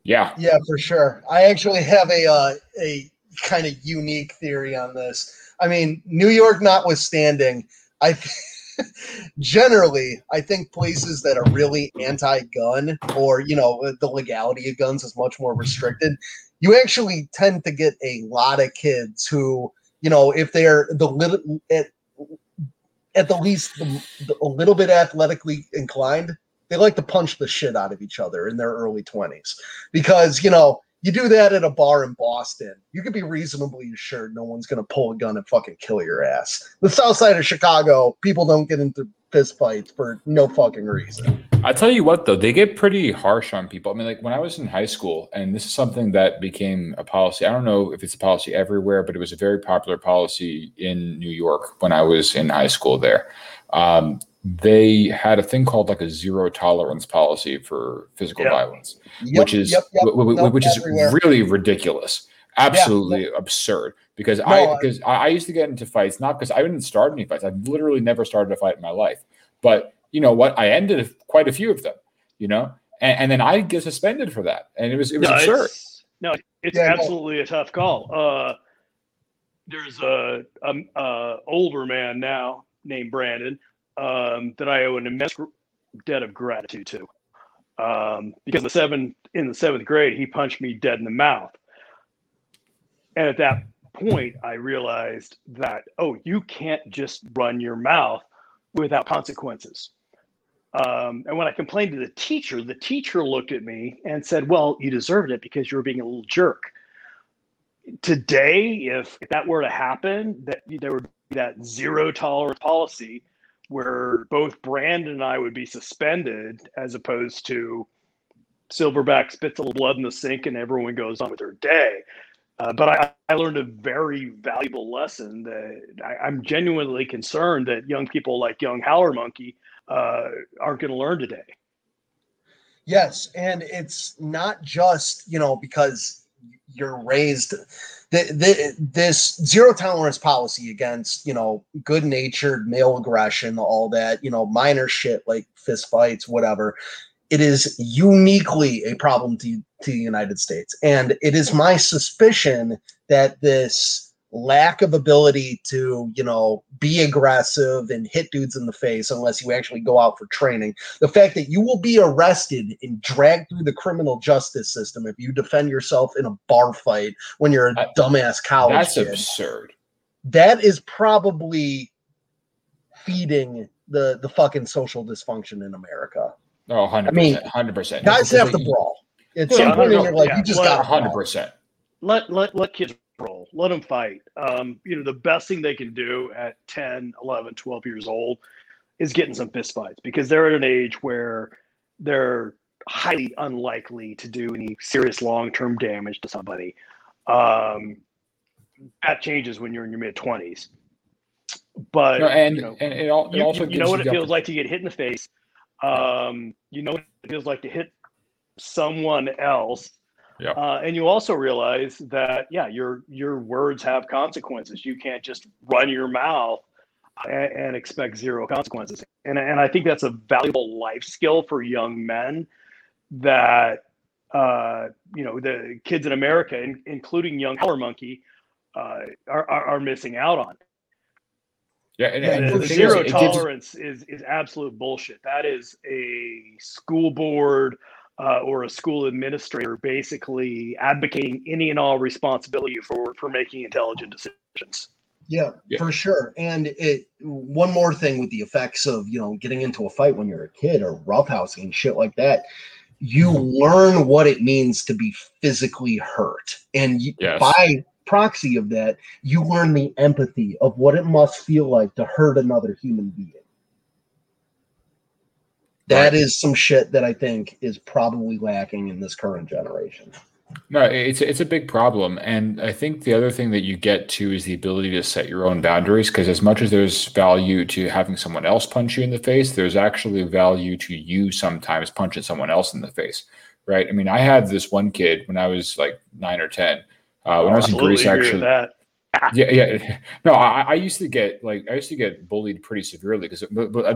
Yeah, yeah, for sure. I actually have a uh, a kind of unique theory on this. I mean, New York notwithstanding, I generally I think places that are really anti-gun or you know the legality of guns is much more restricted you actually tend to get a lot of kids who, you know, if they're the little at, at the least the, the, a little bit athletically inclined, they like to punch the shit out of each other in their early 20s because, you know, you do that at a bar in Boston, you can be reasonably assured no one's going to pull a gun and fucking kill your ass. The south side of Chicago, people don't get into fist fights for no fucking reason. I tell you what, though, they get pretty harsh on people. I mean, like when I was in high school, and this is something that became a policy. I don't know if it's a policy everywhere, but it was a very popular policy in New York when I was in high school there. Um, they had a thing called like a zero tolerance policy for physical yep. violence, yep, which is yep, w- w- which is really ridiculous, absolutely yeah, absurd. Because no, I because I, I used to get into fights not because I didn't start any fights. I've literally never started a fight in my life, but you know what? I ended quite a few of them, you know, and, and then I get suspended for that, and it was it was no, absurd. It's, no, it's yeah, absolutely no. a tough call. Uh, there's a, a, a, older man now named Brandon um, that I owe an immense debt of gratitude to, um, because the seven in the seventh grade he punched me dead in the mouth, and at that point I realized that oh you can't just run your mouth without consequences. Um, and when I complained to the teacher, the teacher looked at me and said, Well, you deserved it because you were being a little jerk. Today, if, if that were to happen, that there would be that zero tolerance policy where both Brandon and I would be suspended as opposed to Silverback spits a little blood in the sink and everyone goes on with their day. Uh, but I, I, learned a very valuable lesson that I, am genuinely concerned that young people like young Howler Monkey uh, aren't going to learn today. Yes, and it's not just you know because you're raised. The, the, this zero tolerance policy against you know good natured male aggression, all that you know minor shit like fist fights, whatever. It is uniquely a problem to to the United States, and it is my suspicion that this lack of ability to, you know, be aggressive and hit dudes in the face unless you actually go out for training. The fact that you will be arrested and dragged through the criminal justice system if you defend yourself in a bar fight when you're a dumbass college That's kid. absurd. That is probably feeding the the fucking social dysfunction in America. Oh, 100%. I mean, 100%. Guys have to brawl. It's yeah, some point in your life, yeah. you just got 100%. Let, let, let kids roll. Let them fight. Um, you know, the best thing they can do at 10, 11, 12 years old is getting some fist fights because they're at an age where they're highly unlikely to do any serious long term damage to somebody. Um, that changes when you're in your mid 20s. but No, and you know, and it, al- it you, also you know what it feels like to get hit in the face. Um, you know what it feels like to hit someone else. Yeah. Uh, and you also realize that yeah, your your words have consequences. You can't just run your mouth and, and expect zero consequences. And and I think that's a valuable life skill for young men that uh, you know the kids in America, in, including young Howler Monkey, uh, are, are are missing out on. Yeah, and, and The, the zero is, it gives- tolerance is is absolute bullshit. That is a school board uh, or a school administrator basically advocating any and all responsibility for for making intelligent decisions. Yeah, Yeah. for sure. And it one more thing with the effects of you know getting into a fight when you're a kid or roughhousing and shit like that. You learn what it means to be physically hurt, and you, Yes. by proxy of that, you learn the empathy of what it must feel like to hurt another human being. That is some shit that I think is probably lacking in this current generation. No, it's it's a big problem, and I think the other thing that you get to is the ability to set your own boundaries. Because as much as there's value to having someone else punch you in the face, there's actually value to you sometimes punching someone else in the face, right? I mean, I had this one kid when I was like nine or ten. Uh, when I was in Absolutely Greece, actually, that. Yeah, yeah. No, I, I used to get like I used to get bullied pretty severely because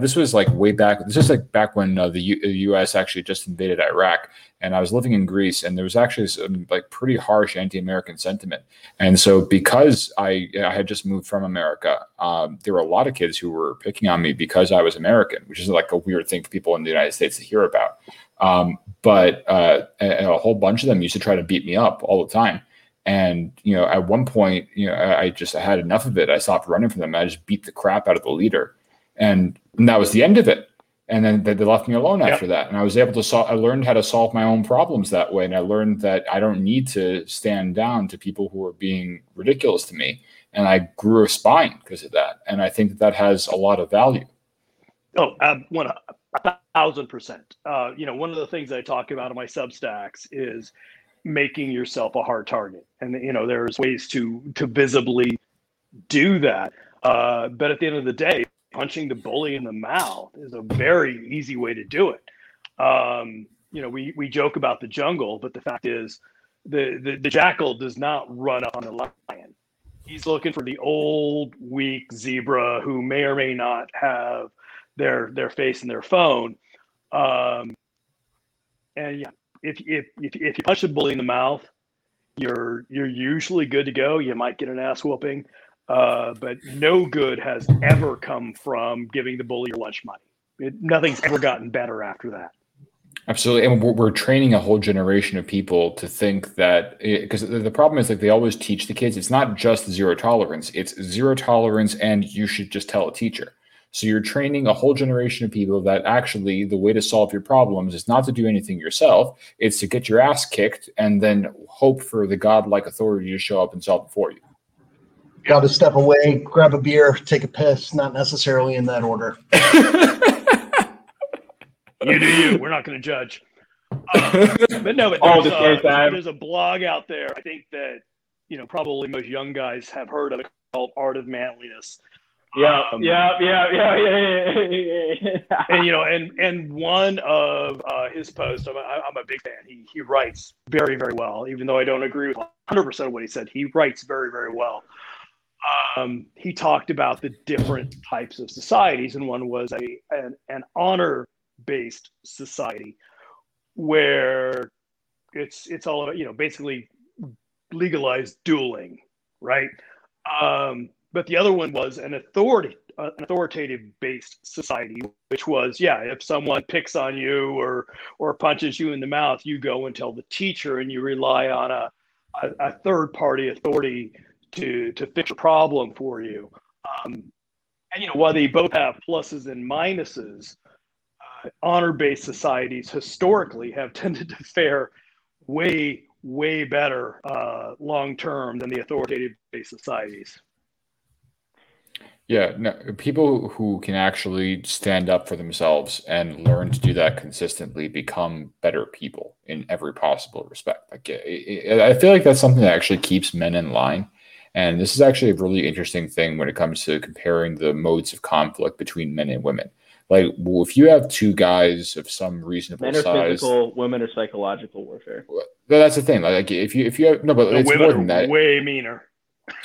this was like way back. This is like back when uh, the, U, the U.S. actually just invaded Iraq, and I was living in Greece, and there was actually some like pretty harsh anti-American sentiment. And so because I I had just moved from America, um, there were a lot of kids who were picking on me because I was American, which is like a weird thing for people in the United States to hear about. Um, but uh, a, a whole bunch of them used to try to beat me up all the time. And you know, at one point, you know, I, I just I had enough of it. I stopped running from them. I just beat the crap out of the leader, and, and that was the end of it. And then they, they left me alone Yep. after that. And I was able to solve. I learned how to solve my own problems that way, and I learned that I don't need to stand down to people who are being ridiculous to me. And I grew a spine because of that. And I think that, that has a lot of value. Oh, one a thousand percent. Uh, you know, one of the things I talk about in my Substacks is making yourself a hard target, and you know, there's ways to to visibly do that. Uh, but at the end of the day, punching the bully in the mouth is a very easy way to do it. Um, you know, we we joke about the jungle, but the fact is, the the, the jackal does not run on the lion. He's looking for the old, weak zebra who may or may not have their their face in their phone. Um, and yeah, if, if if if you punch the bully in the mouth, you're you're usually good to go. You might get an ass whooping, uh, but no good has ever come from giving the bully your lunch money. It, nothing's ever gotten better after that. Absolutely, and we're, we're training a whole generation of people to think that because the the problem is like they always teach the kids it's not just zero tolerance; it's zero tolerance, and you should just tell a teacher. So you're training a whole generation of people that actually the way to solve your problems is not to do anything yourself; it's to get your ass kicked and then hope for the godlike authority to show up and solve it for you. Got to step away, grab a beer, take a piss, not necessarily in that order. You do you. We're not going to judge. Uh, but no, but there's, at the same a, there's a blog out there. I think that you know probably most young guys have heard of it called Art of Manliness. Yeah, yeah, yeah, yeah, yeah, yeah, yeah. and you know, and and one of uh, his posts, I'm a, I'm a big fan. He he writes very very well, even though I don't agree with 100 percent of what he said. He writes very very well. Um, he talked about the different types of societies, and one was a an, an honor based society where it's it's all about you know basically legalized dueling, right? Um, but the other one was an authority uh, an authoritative based society which was yeah if someone picks on you or or punches you in the mouth you go and tell the teacher and you rely on a a, a third party authority to to fix a problem for you. Um, and you know while they both have pluses and minuses uh, honor based societies historically have tended to fare way way better uh, long term than the authoritative based societies Yeah, no, people who can actually stand up for themselves and learn to do that consistently become better people in every possible respect. Like, eh, eh, eh, it, it, I feel like that's something that actually keeps men in line. And this is actually a really interesting thing when it comes to comparing the modes of conflict between men and women. Like, well, if you have two guys of some reasonable Men are size, physical, women are psychological warfare. that's the thing. Like, if you if you have no, but The it's women more than that. way meaner.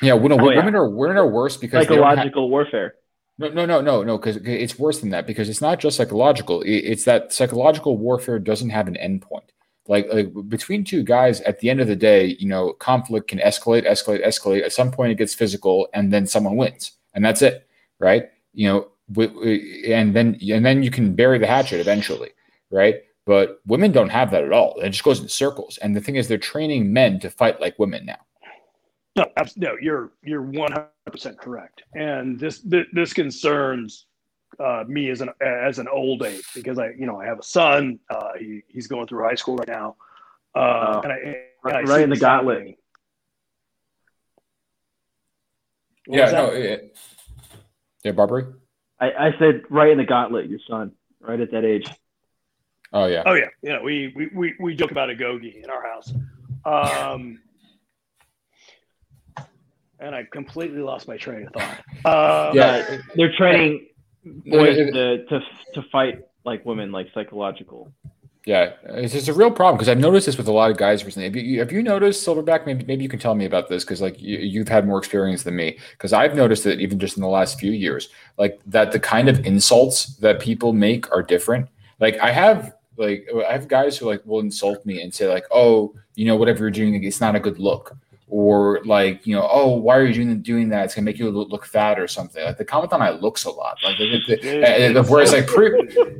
Yeah, no, Oh, yeah. women are women are worse because don't have- Psychological warfare. no, no, no, no, no, because it's worse than that. Because it's not just psychological; it's that psychological warfare doesn't have an endpoint. Like, like between two guys, at the end of the day, you know, conflict can escalate, escalate, escalate. At some point, it gets physical, and then someone wins, and that's it, right? You know, and then and then you can bury the hatchet eventually, right? But women don't have that at all. It just goes in circles. And the thing is, they're training men to fight like women now. No, no, you're you're one hundred percent correct, and this this, this concerns uh, me as an as an old age because I you know I have a son. Uh, he he's going through high school right now, uh, and I, and Right- I right in the gauntlet. yeah, no, that? it, yeah, Barbary. I, I said right in the gauntlet, your son, right at that age. Oh yeah. Oh yeah, you know we we we, we joke about a gogi in our house, um, and I completely lost my train of thought. Um, Yeah. They're training boys to, to to fight like women, like psychological. Yeah, it's just a real problem because I've noticed this with a lot of guys recently. Have you, have you noticed Silverback? Maybe maybe you can tell me about this because like you, you've had more experience than me. Because I've noticed that even just in the last few years, like that the kind of insults that people make are different. Like I have like I have guys who like will insult me and say like, oh, you know, whatever you're doing, it's not a good look. Or like, you know, oh, why are you doing doing that? It's gonna make you look, look fat or something. Like the comment on my looks a lot. Like, the, the, the- uh, whereas like pre,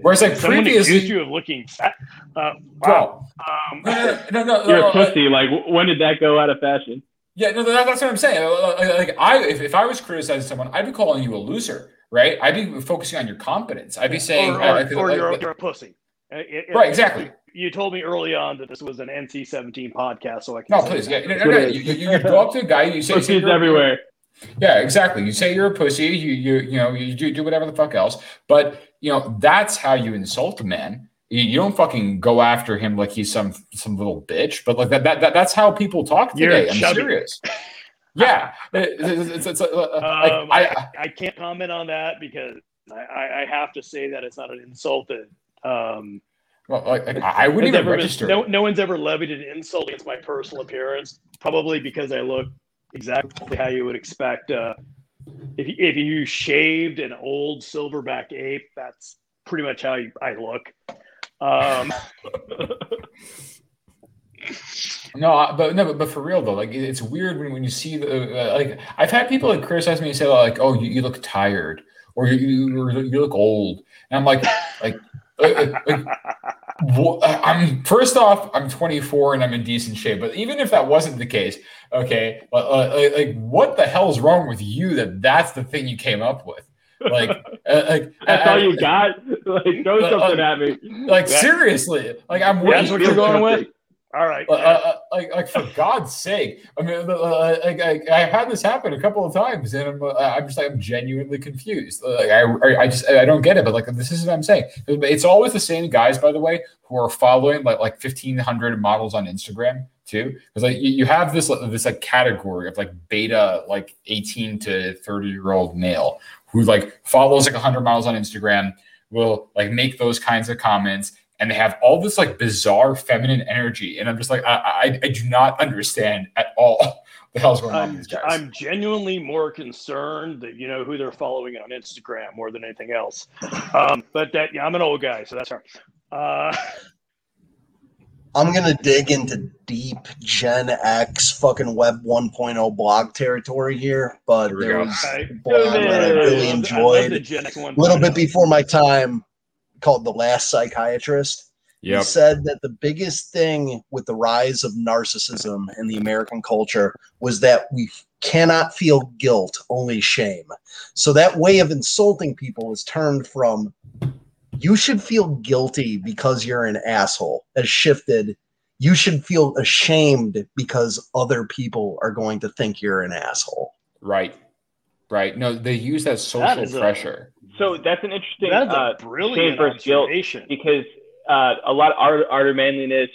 whereas like Someone previously, accused you of looking fat. Uh, bro, wow. Um, no, no, no, no, You're no, a no, pussy. Like, when did that go out of fashion? Yeah, no, that, that's what I'm saying. Like, like I, if, if I was criticizing someone, I'd be calling you a loser, right? I'd be focusing on your competence. I'd be saying, or, uh, or, like- or like- you're, like- you're a pussy. Uh, it- it- right, exactly. You told me early on that this was an NC-17 podcast, so I can No, please, yeah, no, no, no. You, you, you go up to a guy, you say, you say Pussies you're- everywhere. Yeah, exactly. You say you're a pussy. You, you, you know, you do, do whatever the fuck else. But you know, that's how you insult a man. You, you don't fucking go after him like he's some some little bitch. But like that, that, that that's how people talk You're today. I'm chubby. serious. Yeah, it's, it's, it's, uh, like, Um, I, I, I can't comment on that because I, I, I have to say that it's not an insult that um, well, like, I wouldn't even ever been- no, no one's ever levied an insult against my personal appearance, probably because I look exactly how you would expect. Uh, if, you- if you shaved an old silverback ape, that's pretty much how you, I look. Um, No, but no, but, but for real though, like it's weird when, when you see the uh, like I've had people like criticize me and say like, oh, you, you look tired or you, you you look old, and I'm like, like, like, I'm first off, I'm 24 and I'm in decent shape, but even if that wasn't the case, okay, uh, uh, like, what the hell's wrong with you that that's the thing you came up with? Like, uh, like That's I- all you got? Like, throw Uh, something at me. Like seriously, like I'm that's what you're going with? All right. uh, uh, like, like for God's sake! I mean, uh, like, I, I've had this happen a couple of times, and I'm, uh, I'm just like I'm genuinely confused. Like, I, I, I just I don't get it. But like, this is what I'm saying. It's always the same guys, by the way, who are following like like 1,500 models on Instagram too. Because like you, you have this this like category of like beta like 18 to 30 year old male who like follows like 100 models on Instagram, will like make those kinds of comments and they have all this like bizarre feminine energy, and I'm just like, I, I, I do not understand at all the hell's going on I'm, these guys. I'm genuinely more concerned that you know who they're following on Instagram more than anything else. Um, but that yeah, I'm an old guy, so that's all right. Uh, I'm gonna dig into deep Gen X fucking Web 1.0 blog territory here, but Here we there go. was I, a blog that I really I enjoyed. the Gen X one a little bit before my time called The Last Psychiatrist. He said that the biggest thing with the rise of narcissism in the American culture was that we cannot feel guilt, only shame. So that way of insulting people is turned from you should feel guilty because you're an asshole has shifted. You should feel ashamed because other people are going to think you're an asshole. Right. Right. No, they use that That social a- pressure. So that's an interesting That's uh, brilliant shame versus guilt observation. because uh, a lot of art, art of manliness,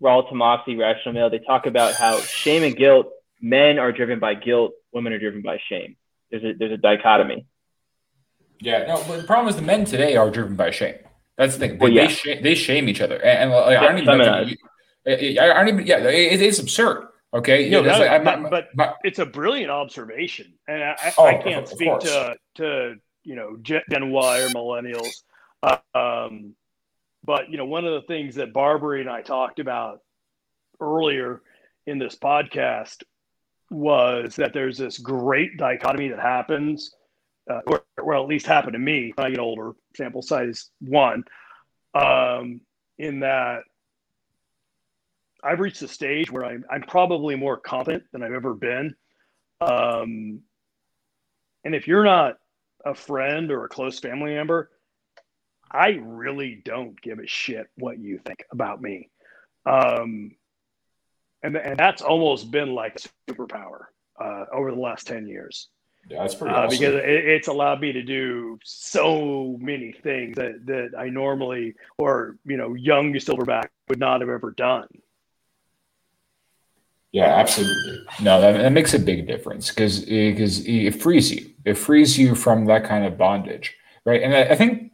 Rollo Tomassi, Rational Male, they talk about how shame and guilt, men are driven by guilt, women are driven by shame. There's a there's a dichotomy. Yeah, no, but the problem is the men today are driven by shame. That's the thing. They, Well, yeah. they, shame, they shame each other, and, and like, I don't even. feminized. I I don't even. Yeah, it, it's absurd. Okay, No, It's that- like, I'm but- not- but- it's a brilliant observation, and I, I- Oh, I can't of speak course. to to you know Gen Y or millennials. Uh, um, but you know, one of the things that Barbary and I talked about earlier in this podcast was that there's this great dichotomy that happens, uh, or well, at least happened to me when I get older. Sample size one, um, in that I've reached a stage where I'm, I'm probably more confident than I've ever been. Um, and if you're not a friend or a close family member, I really don't give a shit what you think about me. Um, and, and that's almost been like a superpower uh, over the last 10 years yeah, that's pretty uh, awesome. because it, it's allowed me to do so many things that, that I normally or you know young silverback would not have ever done. Yeah, absolutely. No, that, that makes a big difference because because it frees you. It frees you from that kind of bondage, right? And I, I think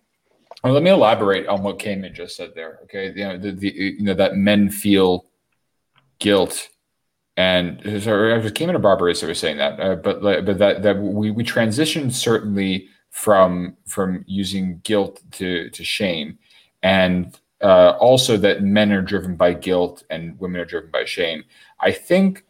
well, let me elaborate on what Caiman just said there. Okay, you know, the, the you know that men feel guilt, and sorry, was Caiman or Barbary that were saying that, uh, but but that that we we transitioned certainly from from using guilt to to shame, and uh, also that men are driven by guilt and women are driven by shame. I think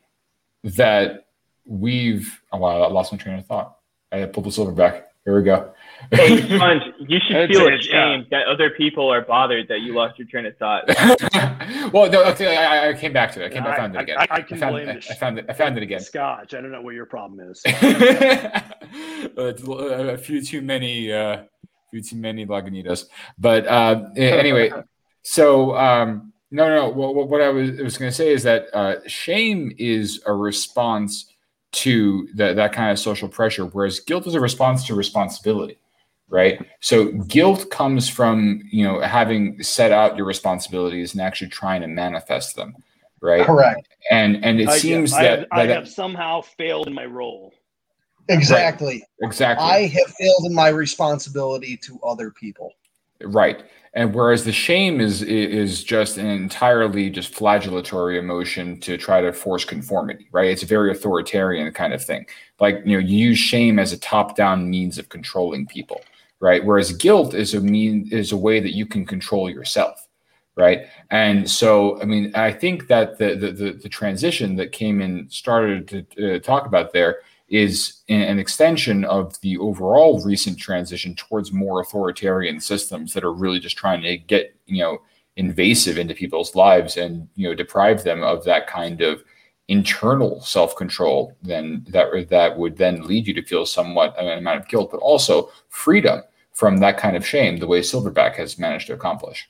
that we've. Oh wow, I lost my train of thought. I pulled the silver back. Here we go. Hey, Sponge, you should It's- feel it's- yeah. ashamed that other people are bothered that you lost your train of thought. well, no, okay, I, I came back to it. I came. I, found it again. I- I can found, blame I, I found it. I found it again. Scotch. I don't know what your problem is. It's a few too many, uh, few too many Lagunitas. But uh, anyway, so um, no, no. What, what I was, was going to say is that uh, shame is a response to that that kind of social pressure, whereas guilt is a response to responsibility, right? So guilt comes from you know having set out your responsibilities and actually trying to manifest them, right? Correct. And and it I, seems I that, have, I that- have somehow failed in my role. Exactly. exactly I have failed in my responsibility to other people. Right. And whereas the shame is is just an entirely just flagellatory emotion to try to force conformity, right? It's a very authoritarian kind of thing. Like, you know, you use shame as a top-down means of controlling people, right? Whereas guilt is a mean is a way that you can control yourself, right? And so, I mean, I think that the the the, the transition that came in started to uh, talk about there is an- an extension of the overall recent transition towards more authoritarian systems that are really just trying to get you know invasive into people's lives and you know deprive them of that kind of internal self-control then that that would then lead you to feel somewhat an amount of guilt but also freedom from that kind of shame the way silverback has managed to accomplish.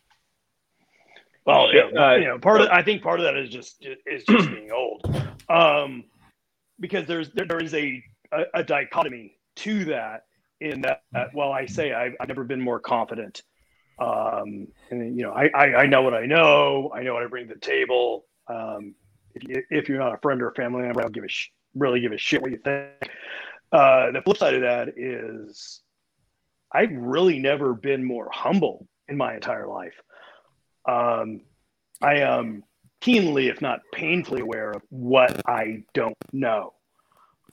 Well, yeah, uh, you know, part of I think part of that is just is just being old, um, because there's there, there is a, a a dichotomy to that in that uh, well I say I've, I've never been more confident, um, and you know I, I I know what I know I know what I bring to the table. Um, if if you're not a friend or a family member, I don't give a sh- really give a shit what you think. Uh, the flip side of that is I've really never been more humble in my entire life um, I am keenly, if not painfully, aware of what I don't know,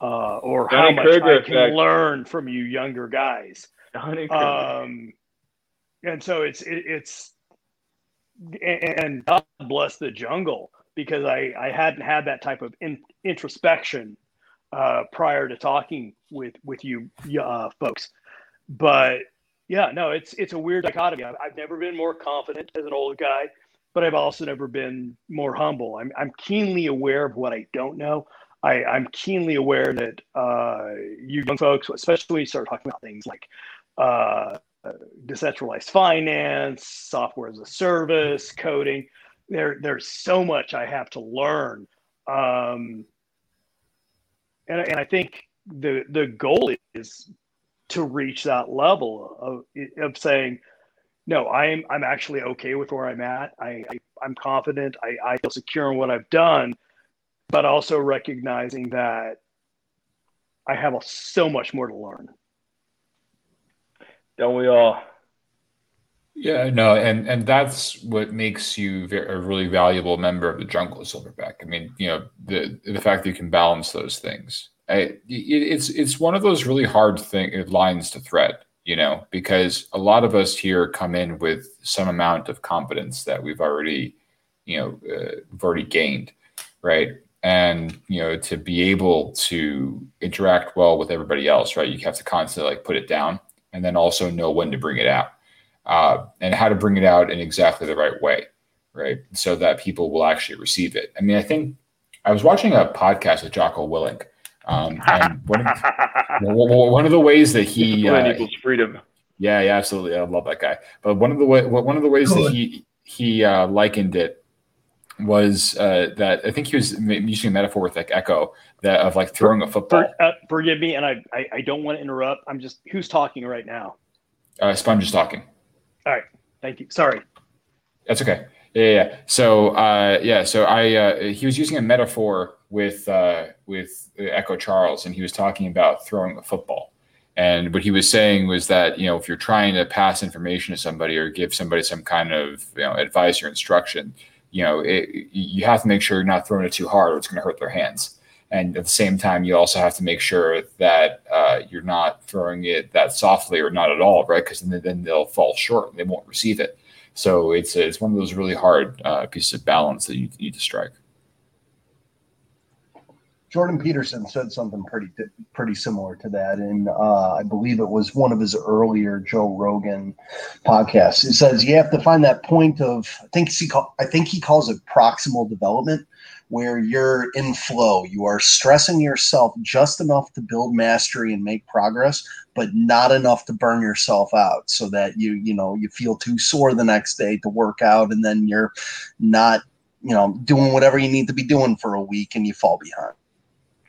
uh, or how much Dunning-Kruger I can effect. learn from you younger guys. Um, and so it's it, it's and, and God bless the jungle because I I hadn't had that type of in, introspection uh, prior to talking with with you uh, folks, but yeah, no, it's it's a weird dichotomy. I've, I've never been more confident as an old guy, but I've also never been more humble. I'm I'm keenly aware of what I don't know. I, I'm keenly aware that uh, you young folks, especially when you start talking about things like uh, decentralized finance, software as a service, coding, there there's so much I have to learn. Um, and, and I think the the goal is to reach that level of, of saying, no, I'm I'm actually okay with where I'm at. I, I I'm confident. I, I feel secure in what I've done, but also recognizing that I have a, so much more to learn. Don't we all? Yeah, no, and and that's what makes you a really valuable member of the jungle silverback. I mean, you know, the the fact that you can balance those things. I, it, it's it's one of those really hard thing lines to thread, you know, because a lot of us here come in with some amount of competence that we've already, you know, uh, we've already gained, right? And you know, to be able to interact well with everybody else, right? You have to constantly like put it down, and then also know when to bring it out uh, and how to bring it out in exactly the right way, right? So that people will actually receive it. I mean, I think I was watching a podcast with Jocko Willink, um, and one of, one of the ways that he uh, equals freedom. Yeah, yeah, absolutely. I love that guy. But one of the way, one of the ways Good. that he he uh, likened it was uh, that I think he was using a metaphor with like echo that of like throwing a football. For, uh, forgive me, and I, I, I don't want to interrupt. I'm just who's talking right now. Uh, Sponge is talking. All right. Thank you. Sorry. That's okay. Yeah, yeah. So, uh, yeah. So I, uh, he was using a metaphor with uh, with Echo Charles, and he was talking about throwing a football. And what he was saying was that you know if you're trying to pass information to somebody or give somebody some kind of you know advice or instruction, you know it, you have to make sure you're not throwing it too hard, or it's going to hurt their hands. And at the same time you also have to make sure that uh, you're not throwing it that softly or not at all right? Because then, then they'll fall short and they won't receive it. So it's it's one of those really hard uh, pieces of balance that you need to strike Jordan Peterson said something pretty pretty similar to that, and uh, I believe it was one of his earlier Joe Rogan podcasts. It says you have to find that point of I think he call, I think he calls it proximal development, where you're in flow. You are stressing yourself just enough to build mastery and make progress, but not enough to burn yourself out so that you, you know, you feel too sore the next day to work out and then you're not, you know, doing whatever you need to be doing for a week and you fall behind.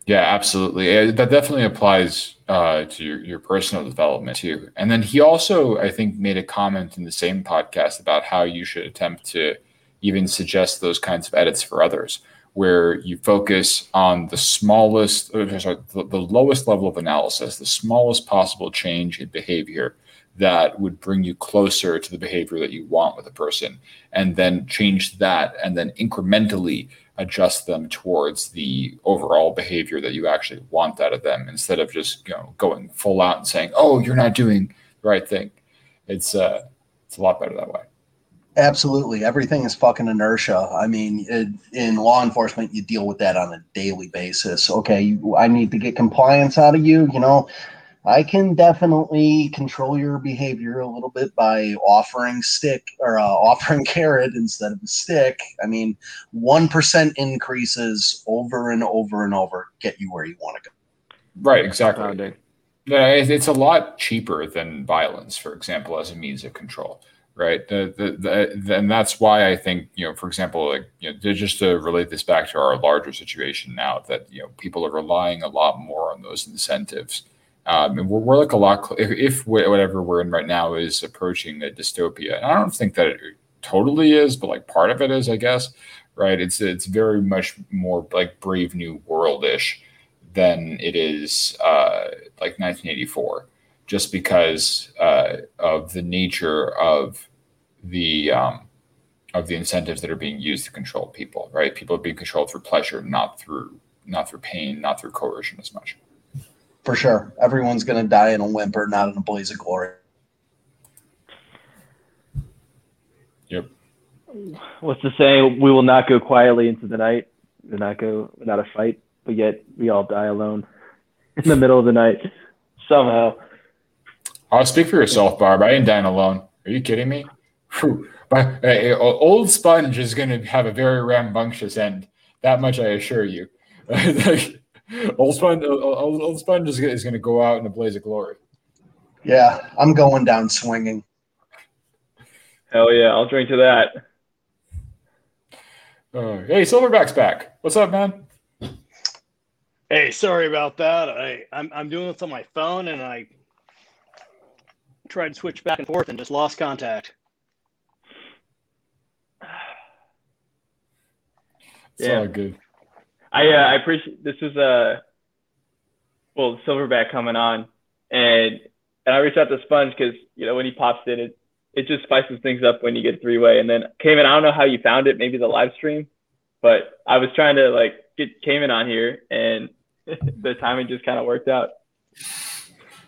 Yeah, absolutely. That definitely applies uh, to your, your personal development too. And then he also, I think, made a comment in the same podcast about how you should attempt to even suggest those kinds of edits for others where you focus on the smallest, sorry, the, the lowest level of analysis, the smallest possible change in behavior that would bring you closer to the behavior that you want with a person, and then change that, and then incrementally adjust them towards the overall behavior that you actually want out of them, instead of just you know going full out and saying, "Oh, you're not doing the right thing." It's uh, it's a lot better that way. Absolutely. Everything is fucking inertia. I mean, it, in law enforcement, you deal with that on a daily basis. Okay, I need to get compliance out of you. You know, I can definitely control your behavior a little bit by offering stick or uh, offering carrot instead of a stick. I mean, 1% increases over and over and over get you where you want to go. Right, exactly. Yeah, it's a lot cheaper than violence, for example, as a means of control right? The, the, the, and that's why I think, you know, for example, like, you know, just to relate this back to our larger situation now that, you know, people are relying a lot more on those incentives. Um, and we're, we're like a lot, if, if whatever we're in right now is approaching a dystopia, and I don't think that it totally is, but like part of it is, I guess, right? It's, it's very much more like Brave New World-ish than it is uh, like 1984 just because uh, of the nature of the um, of the incentives that are being used to control people. Right, people are being controlled through pleasure, not through not through pain, not through coercion as much. For sure, everyone's going to die in a whimper, not in a blaze of glory. Yep. What's to say We will not go quietly into the night. We will not go without a fight, but yet we all die alone in the middle of the night somehow. I'll oh, speak for yourself, Barb. I ain't dying alone. Are you kidding me? Whew. But uh, old Sponge is going to have a very rambunctious end. That much I assure you. old Sponge, old, old Sponge is, is going to go out in a blaze of glory. Yeah, I'm going down swinging. Hell yeah, I'll drink to that. Uh, hey, Silverback's back. What's up, man? Hey, sorry about that. I I'm, I'm doing this on my phone, and I tried to switch back and forth and just lost contact. It's yeah. all good. I uh, I appreciate this is a well, Silverback coming on, and and I reached out to Sponge because you know when he pops in, it it just spices things up when you get three way. And then Caiman, I don't know how you found it, maybe the live stream, but I was trying to like get Caiman on here, and the timing just kind of worked out.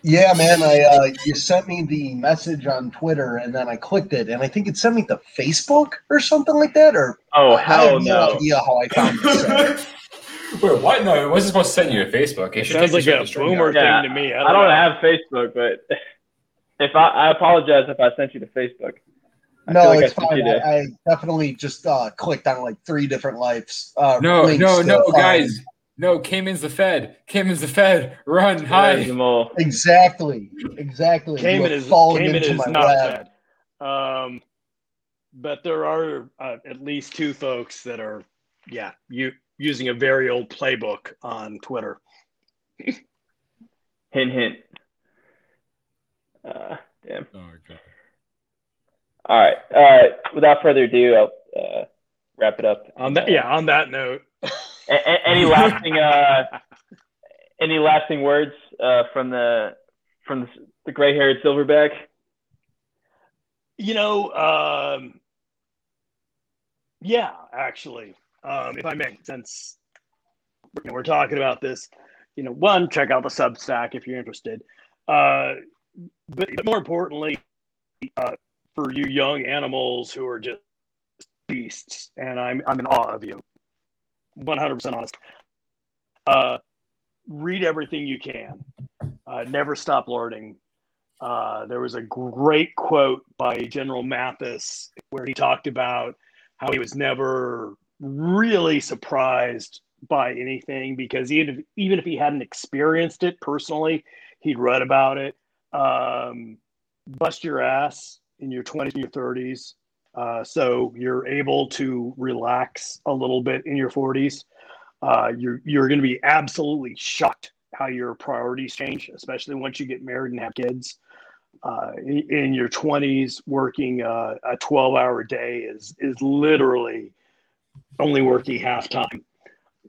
Yeah, man. I uh, you sent me the message on Twitter, and then I clicked it, and I think it sent me to Facebook or something like that. Or Oh I hell have no no! idea how I found this. Wait, what? No, it wasn't supposed to send you to Facebook. It It sounds like a to StreamYard. boomer Yeah, thing to me. I I don't, don't have Facebook, but if I, I apologize if I sent you to Facebook. I no, like it's I fine. to- I, I definitely just uh, clicked on like three different lives. Uh, No, links no, to no, find- guys. No, Caiman's the Fed. Caiman's the Fed. Run, There's hide. Exactly, exactly. Caiman is fallen Caiman into is my not web. bad. Um, but there are uh, at least two folks that are, yeah, you using a very old playbook on Twitter. Hint, hint. Uh, damn. Oh, God. All right. Uh, without further ado, I'll uh, wrap it up. On that, yeah. On that note, A- a- any lasting, uh, any lasting words uh, from the from the, the gray-haired silverback? you know, um, yeah, actually, um, if I you know, we're talking about this, you know, one, check out the Substack if you're interested. Uh, but, but more importantly, uh, for you young animals who are just beasts, and I'm I'm in awe of you, 100% honest. Uh, read everything you can. Uh, never stop learning. Uh, there was a great quote by General Mattis where he talked about how he was never really surprised by anything because even if, even if he hadn't experienced it personally, he'd read about it. Um, bust your ass in your 20s and your 30s uh, so you're able to relax a little bit in your 40s. Uh, you're you're going to be absolutely shocked how your priorities change, especially once you get married and have kids. Uh, in, in your 20s, working uh, a 12 hour day is is literally only working half time.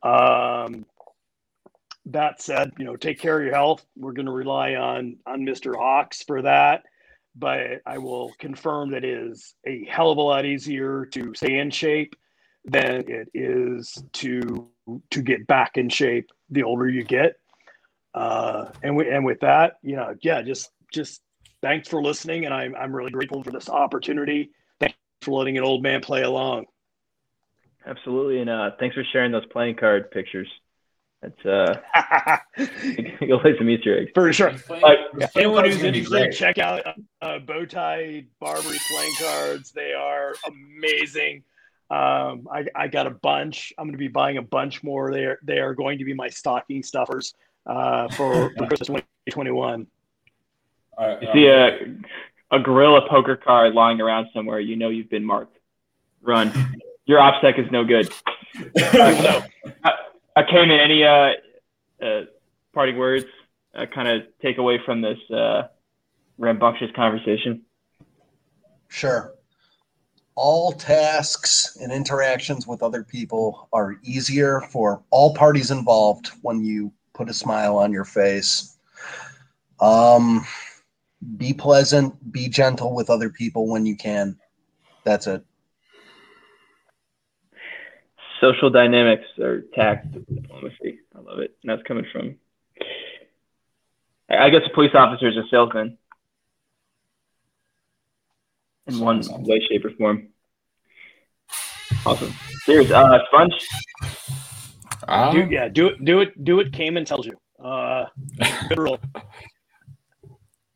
Um, that said, you know, take care of your health. We're going to rely on on Mr. Hawks for that, but I will confirm that it is a hell of a lot easier to stay in shape than it is to to get back in shape the older you get. Uh, and we, and with that, you know, yeah, just just thanks for listening, and I'm I'm really grateful for this opportunity. Thanks for letting an old man play along. Absolutely, and uh, thanks for sharing those playing card pictures. That's uh, you'll play some Easter eggs. for sure. Like, Anyone who's interested, check out uh, Bowtie Barbary playing cards. They are amazing. Um, I, I got a bunch. I'm going to be buying a bunch more. They are, they are going to be my stocking stuffers uh, for, for Christmas 2021. you see a a gorilla poker card lying around somewhere, you know you've been marked. Run. Your OPSEC is no good. So, Uh, Caiman, any uh, uh, parting words? Uh, kind of take away from this uh, rambunctious conversation. Sure. All tasks and interactions with other people are easier for all parties involved when you put a smile on your face. Um, be pleasant, be gentle with other people when you can. That's it. Social dynamics or tact diplomacy. I love it. And that's coming from. I I guess a police officer is a salesman in one way, shape, or form. Awesome. Cheers. Uh, Sponge. Um, do, yeah, do it, do it, do what Caiman tells you. Uh, good rule.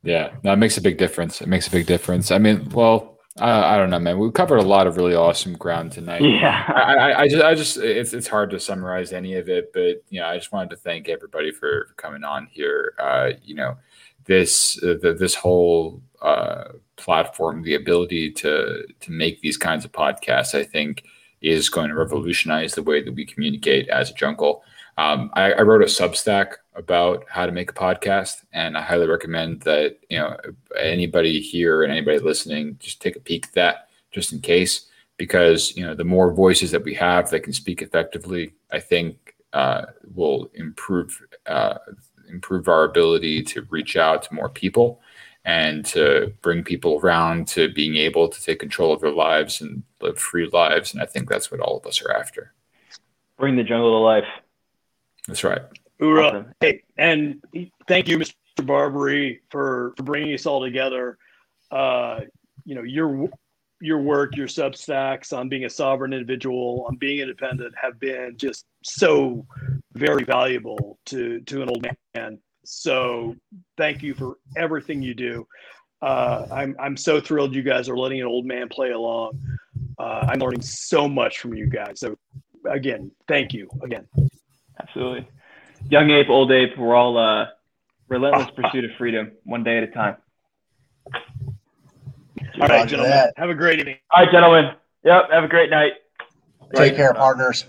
Yeah, no, makes a big difference. It makes a big difference. I mean, well, I, I don't know, man. We covered a lot of really awesome ground tonight. Yeah. I, I, I just, I just, it's, it's hard to summarize any of it, but you know, I just wanted to thank everybody for, for coming on here. Uh, you know, this, uh, the, this whole uh, platform, the ability to to make these kinds of podcasts, I think, is going to revolutionize the way that we communicate as a jungle. Um, I, I wrote a Substack about how to make a podcast, and I highly recommend that you know anybody here and anybody listening just take a peek at that, just in case, because you know the more voices that we have that can speak effectively, I think uh, will improve uh, improve our ability to reach out to more people and to bring people around to being able to take control of their lives and live free lives. And I think that's what all of us are after. Bring the jungle to life. That's right. Hoorah. Awesome. Hey, and thank you, Mr. Barbary, for, for bringing us all together. Uh, you know, your your work, your Substacks on being a sovereign individual, on being independent, have been just so very valuable to to an old man. So thank you for everything you do. Uh, I'm I'm so thrilled you guys are letting an old man play along. Uh, I'm learning so much from you guys. So again, thank you again. Absolutely, young ape, old ape, we're all uh, relentless pursuit of freedom, one day at a time. All right, gentlemen. Have a great evening. All right, gentlemen. Yep. Have a great night. Take care, partners.